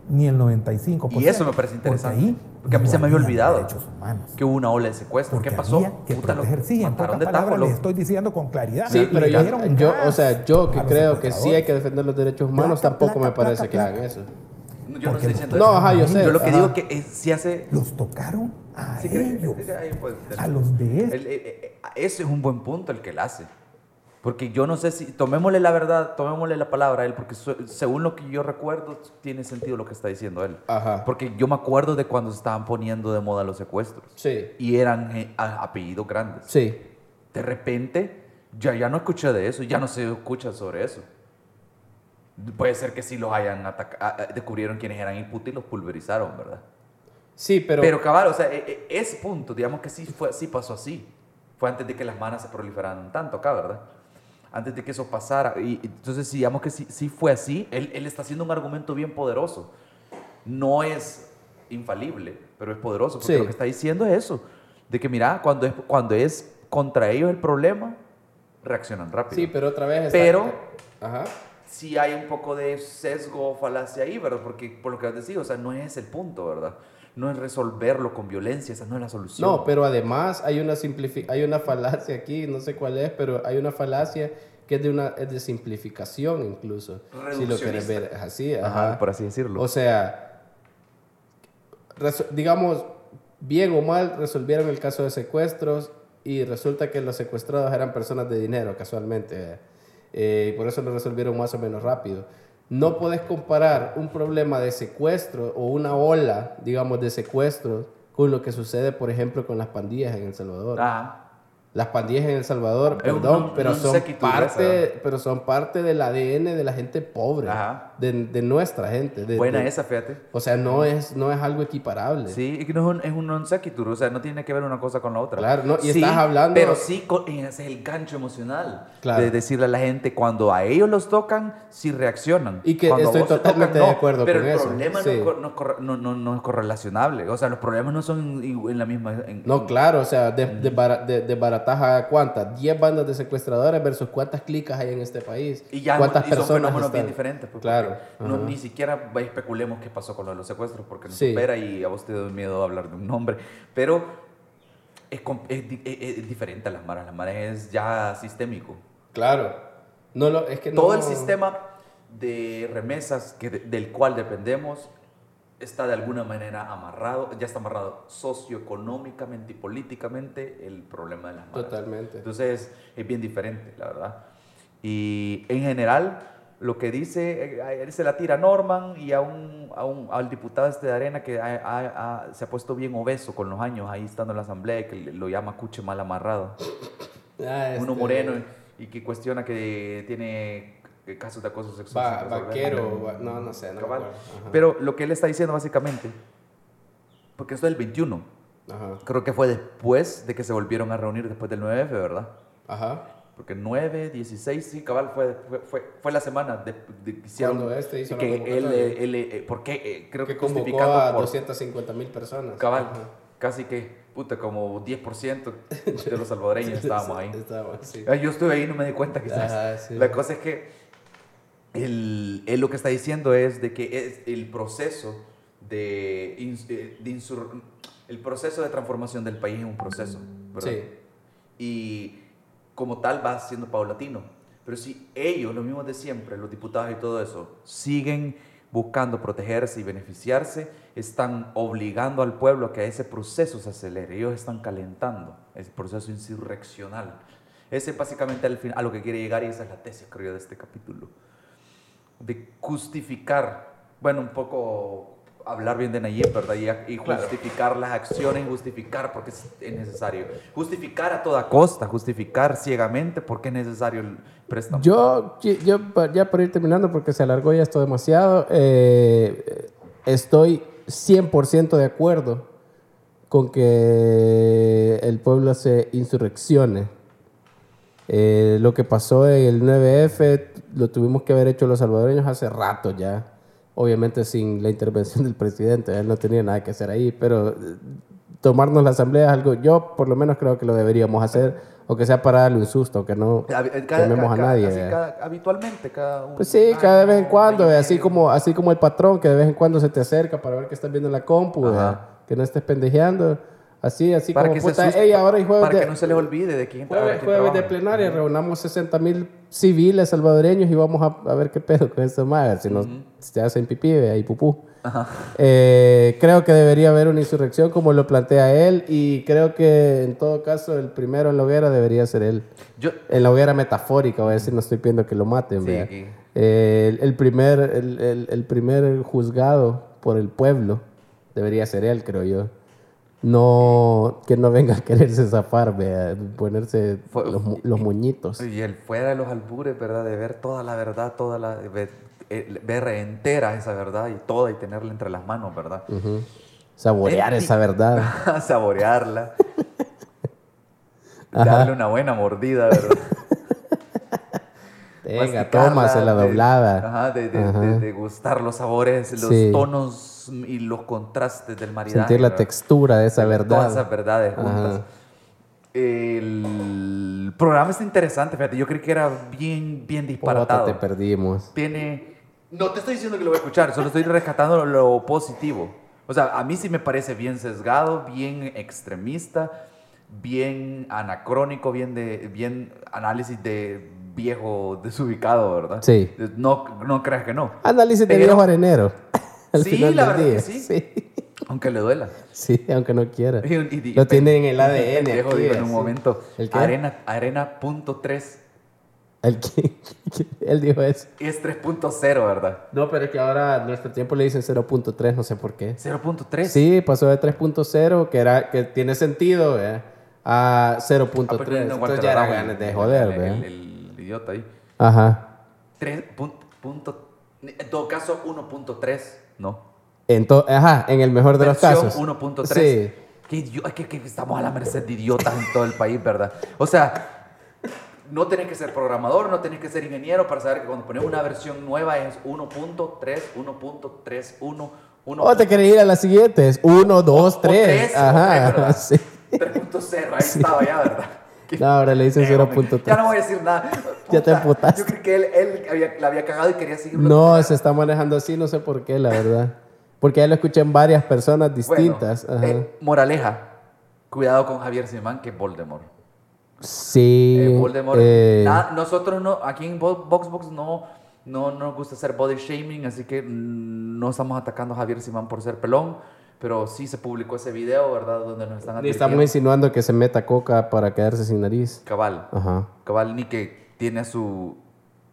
ni el 95%. Y eso me parece porque interesante, ahí porque a mí se me había no olvidado. derechos humanos. Que hubo una ola de secuestro. Porque ¿Qué pasó? había que Puta, proteger. Sí, en pocas palabras les estoy diciendo con claridad. Sí, pero yo, yo, o sea, yo que creo que sí hay que defender los derechos humanos, Placa, tampoco me placa, parece placa, que hagan eso. Yo no Porque estoy diciendo los- eso. No, ajá, yo sé. Yo lo que Ajá. digo que es, si hace... Los tocaron a Sí, que- ellos. pues, a los de. El- el- el- ese es un buen punto el que él hace. Porque yo no sé si, tomémosle la verdad, tomémosle la palabra a él, porque según lo que yo recuerdo, tiene sentido lo que está diciendo él. Ajá. Porque yo me acuerdo de cuando se estaban poniendo de moda los secuestros. Sí. Y eran eh, apellidos grandes. Sí. De repente, ya, ya no escuché de eso, ya no se escucha sobre eso. Puede ser que sí los hayan atacado, descubrieron quiénes eran y puta y los pulverizaron, ¿verdad? Sí, pero, Pero, cabal, o sea, e- e- ese punto, digamos que sí, fue, sí pasó así. Fue antes de que las manas se proliferaran tanto acá, ¿verdad? Antes de que eso pasara. Y entonces, si digamos que sí, sí fue así, él, él está haciendo un argumento bien poderoso. No es infalible, pero es poderoso. Porque Sí. lo que está diciendo es eso. De que, mira, cuando es, cuando es contra ellos el problema, reaccionan rápido. sí, pero otra vez. está- Pero- Ajá. sí hay un poco de sesgo o falacia ahí, ¿verdad? Porque por lo que has decidido, o sea, no es el punto, ¿verdad? No es resolverlo con violencia, esa no es la solución. No, pero además hay una, hay una falacia aquí, no sé cuál es, pero hay una falacia que es de, una, es de simplificación incluso. Si lo quieres ver es así, Ajá, ajá. por así decirlo. O sea, digamos, bien o mal resolvieron el caso de secuestros y resulta que los secuestrados eran personas de dinero, casualmente. eh, y por eso lo resolvieron más o menos rápido. No puedes comparar un problema de secuestro o una ola, digamos, de secuestros con lo que sucede, por ejemplo, con las pandillas en El Salvador. Las pandillas en El Salvador, Es un perdón, non- pero, son parte, pero son parte del ADN de la gente pobre, de, de nuestra gente. de- Buena de- esa, fíjate. O sea, no es, no es algo equiparable. Sí, no es un, es un non sequitur, o sea, no tiene que ver una cosa con la otra. Claro, no, y Sí, estás hablando- Pero sí, ese es el gancho emocional. Claro. De decirle a la gente, cuando a ellos los tocan, sí reaccionan. Y que Cuando estoy vos te totalmente de acuerdo pero con el eso, problema sí. no, no no, no- no es correlacionable. O sea, los problemas no son en, la misma... en- No, claro, o sea, de, de, bara- de- de barataja a cuántas, 10 bandas de secuestradores versus cuántas clicas hay en este país. Y ya cuántas y son personas fenómenos bien diferentes. pues, Claro. No, ni siquiera especulemos qué pasó con lo de los secuestros, porque nos Sí. supera y a vos te da miedo hablar de un nombre. Pero es, com- es di- es- es diferente a las maras. Las maras es ya sistémico. Claro. No lo, es que Todo no- el sistema de remesas que del cual dependemos está de alguna manera amarrado, ya está amarrado socioeconómicamente y políticamente el problema de las maras. Totalmente. Entonces es bien diferente, la verdad. Y en general, lo que dice, eh, él se la tira a Norman y a un, a un- al diputado este de Arena que ha- ha- ha- se ha puesto bien obeso con los años, ahí estando en la asamblea, que le- lo llama cuche mal amarrado. Ah, Uno este, moreno y que cuestiona que tiene casos de acoso sexual. va- vaquero, va- no, no sé, no me acuerdo. Pero lo que él está diciendo básicamente, porque esto es el 21, Ajá. creo que fue después de que se volvieron a reunir después del 9F, ¿verdad? Ajá. Porque 9, 16, sí, cabal, fue, fue, fue, fue la semana de, de que hicieron. Cuando este hizo la que él, convocatoria. eh, él, eh, ¿por qué? Eh, creo que, Que convocó a por 250 mil personas. cabal, Ajá. casi que, puta, como 10% de los salvadoreños (laughs) estábamos ahí. Estábamos, sí. Ah, Yo estuve ahí y no me di cuenta quizás. Ajá, sí. La cosa es que él, él lo que está diciendo es de que es el proceso de, eh, de insur- el proceso de transformación del país es un proceso, ¿verdad? Sí. Y como tal va siendo paulatino. Pero si ellos, los mismos de siempre, los diputados y todo eso, siguen buscando protegerse y beneficiarse, están obligando al pueblo a que ese proceso se acelere. Ellos están calentando ese proceso insurreccional. Ese es básicamente al fin, a lo que quiere llegar y esa es la tesis, creo yo, de este capítulo. De justificar, bueno, un poco hablar bien de Nayib, ¿verdad? Y, y justificar las acciones, justificar porque es es necesario. Justificar a toda costa, justificar ciegamente porque es necesario el préstamo. Yo, yo ya para ir terminando, porque se alargó ya esto demasiado, eh, estoy 100% de acuerdo con que el pueblo se insurreccione. Eh, lo que pasó en el 9F lo tuvimos que haber hecho los salvadoreños hace rato ya. Obviamente sin la intervención (laughs) del presidente, él no tenía nada que hacer ahí, pero eh, tomarnos la asamblea es algo, yo por lo menos creo que lo deberíamos hacer, o que sea para darle un susto, que no tememos a cada- nadie. cada- habitualmente, cada uno. Pues sí, cada vez en cuando, así como, así como el patrón que de vez en cuando se te acerca para ver que estás viendo en la compu, que no estés pendejeando, así, así Para como que se puta, "Ey, ahora hay jueves para de, que no se les olvide de quién, jueves, jueves de plenaria, reunamos 60 mil civiles salvadoreños y vamos a, a ver qué pedo con esto más, si nos se hacen pipí y pupú. Eh, creo que debería haber una insurrección como lo plantea él y creo que en todo caso el primero en la hoguera debería ser él. Yo, En la hoguera metafórica, voy a decir, no estoy pidiendo que lo maten. Sí. Eh, el, el primer, el, el- el primer juzgado por el pueblo debería ser él, creo yo. No, que no venga a quererse zafar, ¿verdad? ponerse Fue- los, los moñitos. y el fuera de los albures, ¿verdad? De ver toda la verdad, toda la. Ver, eh, ver entera esa verdad y toda y tenerla entre las manos, ¿verdad? Saborear esa verdad. (laughs) Saborearla. (laughs) Darle una buena mordida, ¿verdad? Venga, tómasela de- doblada. Ajá, de, de, Ajá. de- de gustar los sabores, los Sí. tonos y los contrastes del maridaje. Sentir la ¿verdad? textura de esa verdad. Todas esas verdades juntas. Ajá. El programa está interesante, fíjate. Yo creí que era bien, bien disparatado. te perdimos. Tiene. No te estoy diciendo que lo voy a escuchar, solo estoy rescatando lo positivo. O sea, a mí sí me parece bien sesgado, bien extremista, bien anacrónico, bien de bien análisis de viejo desubicado, ¿verdad? Sí. No, no creas que no. Análisis de Pero- viejo arenero. Al Sí, final la del verdad día. que sí. sí. Aunque le duela. Sí, aunque no quiera. Y- y- Lo tiene en el (laughs) ADN. Pendejo, aquí, digo, en un momento. ¿El qué? Arena, arena punto tres. El que- (laughs) Él dijo eso. Y es 3.0, ¿verdad? No, pero es que ahora a nuestro tiempo le dicen 0.3, no sé por qué. 0.3. Sí, pasó de 3.0, que, era, que tiene sentido, ¿verdad? A 0.3. Ah, no, Entonces ya era ganas de el- joder, el, el- el idiota ahí. Ajá. 3 punto, punto- en todo caso, 1.3, ¿no? En to- Ajá, en el mejor de los Versión casos. 1.3. Sí. Idio- que, que estamos a la merced de idiotas en todo el país, ¿verdad? O sea, no tenés que ser programador, no tenés que ser ingeniero para saber que cuando pones una versión nueva es 1.3, 1.31, 1. O te querés ir a la siguiente, es 1, 2, o 3. tres, o Ajá, (laughs) tres, ¿verdad? sí. 3.0, ahí estaba ya, ¿verdad? No, ahora le men. 0.3. Ya no voy a decir nada. (laughs) Ya te Puta, emputaste. Yo creo que él, él había, la había cagado y quería seguir. No, se está manejando así, no sé por qué, la verdad. Porque ya lo escuché en varias personas distintas. Bueno, eh, moraleja. Cuidado con Javier Simán, que es Voldemort. sí. Eh, Voldemort. eh, nada- nosotros no, aquí en Vo- Voxbox no, no, no nos gusta hacer body shaming, así que mm, no estamos atacando a Javier Simán por ser pelón, pero sí se publicó ese video, ¿verdad? Donde nos están ni estamos insinuando que se meta coca para quedarse sin nariz. Cabal. Ajá. Cabal ni que tiene a su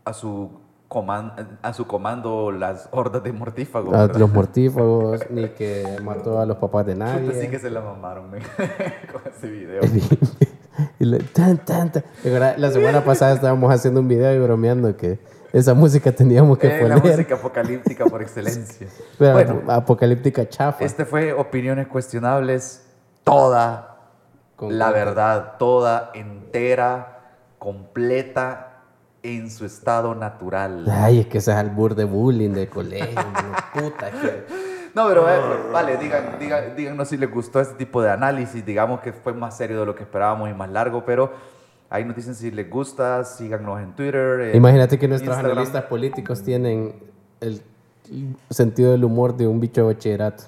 a su coman- a su comando las hordas de mortífagos. A ¿verdad? los mortífagos, ni que mató a los papás de nadie. Puta, sí que se la mamaron (laughs) con ese video. (laughs) y le- tan, tan, tan. De verdad, La semana pasada estábamos haciendo un video y bromeando que esa música teníamos que Eh, la poner. música apocalíptica por excelencia. (laughs) Pero bueno, apocalíptica chafa. este fue Opiniones Cuestionables, toda Con la contra. verdad, toda entera, completa, en su estado natural. Ay, es que ese es albur de bullying de colegio. no, puta, que... (laughs) No, pero eh, vale, digan, digan, díganos si les gustó este tipo de análisis. Digamos que fue más serio de lo que esperábamos y más largo, pero ahí nos dicen si les gusta, síganos en Twitter. Imagínate que nuestros Instagram. analistas políticos tienen el sentido del humor de un bicho de bachillerato.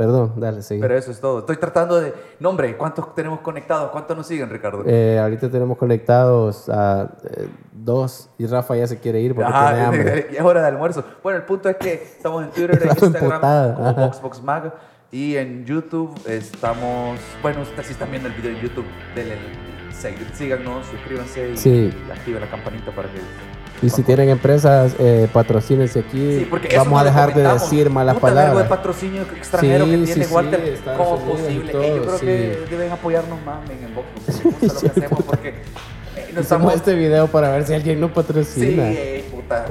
Perdón, dale, sigue. Pero eso es todo. Estoy tratando de... Nombre, ¿cuántos tenemos conectados? ¿Cuántos nos siguen, Ricardo? Eh, ahorita tenemos conectados a eh, dos y Rafa ya se quiere ir porque tiene Ajá, hambre. ya (laughs) es hora de almuerzo. Bueno, el punto es que estamos en Twitter, en Instagram, como. VoxBoxMag. Y en YouTube estamos... Bueno, ustedes si están viendo el video en YouTube, denle síganos, suscríbanse y Sí. activen la campanita para que... Y si tienen empresas, eh, patrocínense aquí. Sí, porque Vamos a no dejar de decir malas Puta palabras. de patrocinio extranjero Sí, que sí, tiene sí, Walter. ¿Cómo y posible? todo, Eh, yo creo sí. que deben apoyarnos más en Vox. Me (laughs) gusta lo que hacemos porque eh, no estamos... este video para ver si alguien nos Sí, patrocina. eh, puta.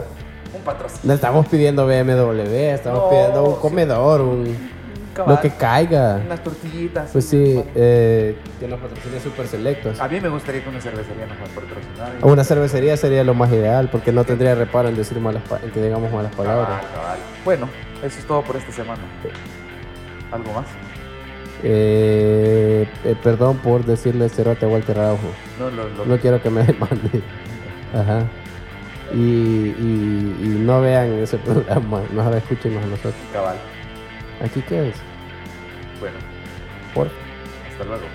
Un patrocinio. No estamos pidiendo BMW, estamos No, pidiendo un sí. comedor, un... cabal. Lo que caiga. Unas tortillitas. Pues sí, eh, que nos patrocine Super Selectos. A mí me gustaría que una cervecería nos patrocinara. Una cervecería sería lo más ideal, porque no tendría reparo en decir malas en que digamos malas palabras. Cabal, cabal. Bueno, eso es todo por esta semana. ¿Algo más? Eh, eh, perdón por decirle cerote a Walter Araujo. No, lo, lo- No quiero que me (laughs) demande. Ajá. Y, y, y no vean ese (laughs) programa, no escúchenos a nosotros. cabal. ¿Aquí qué es? Bueno, Por hasta luego.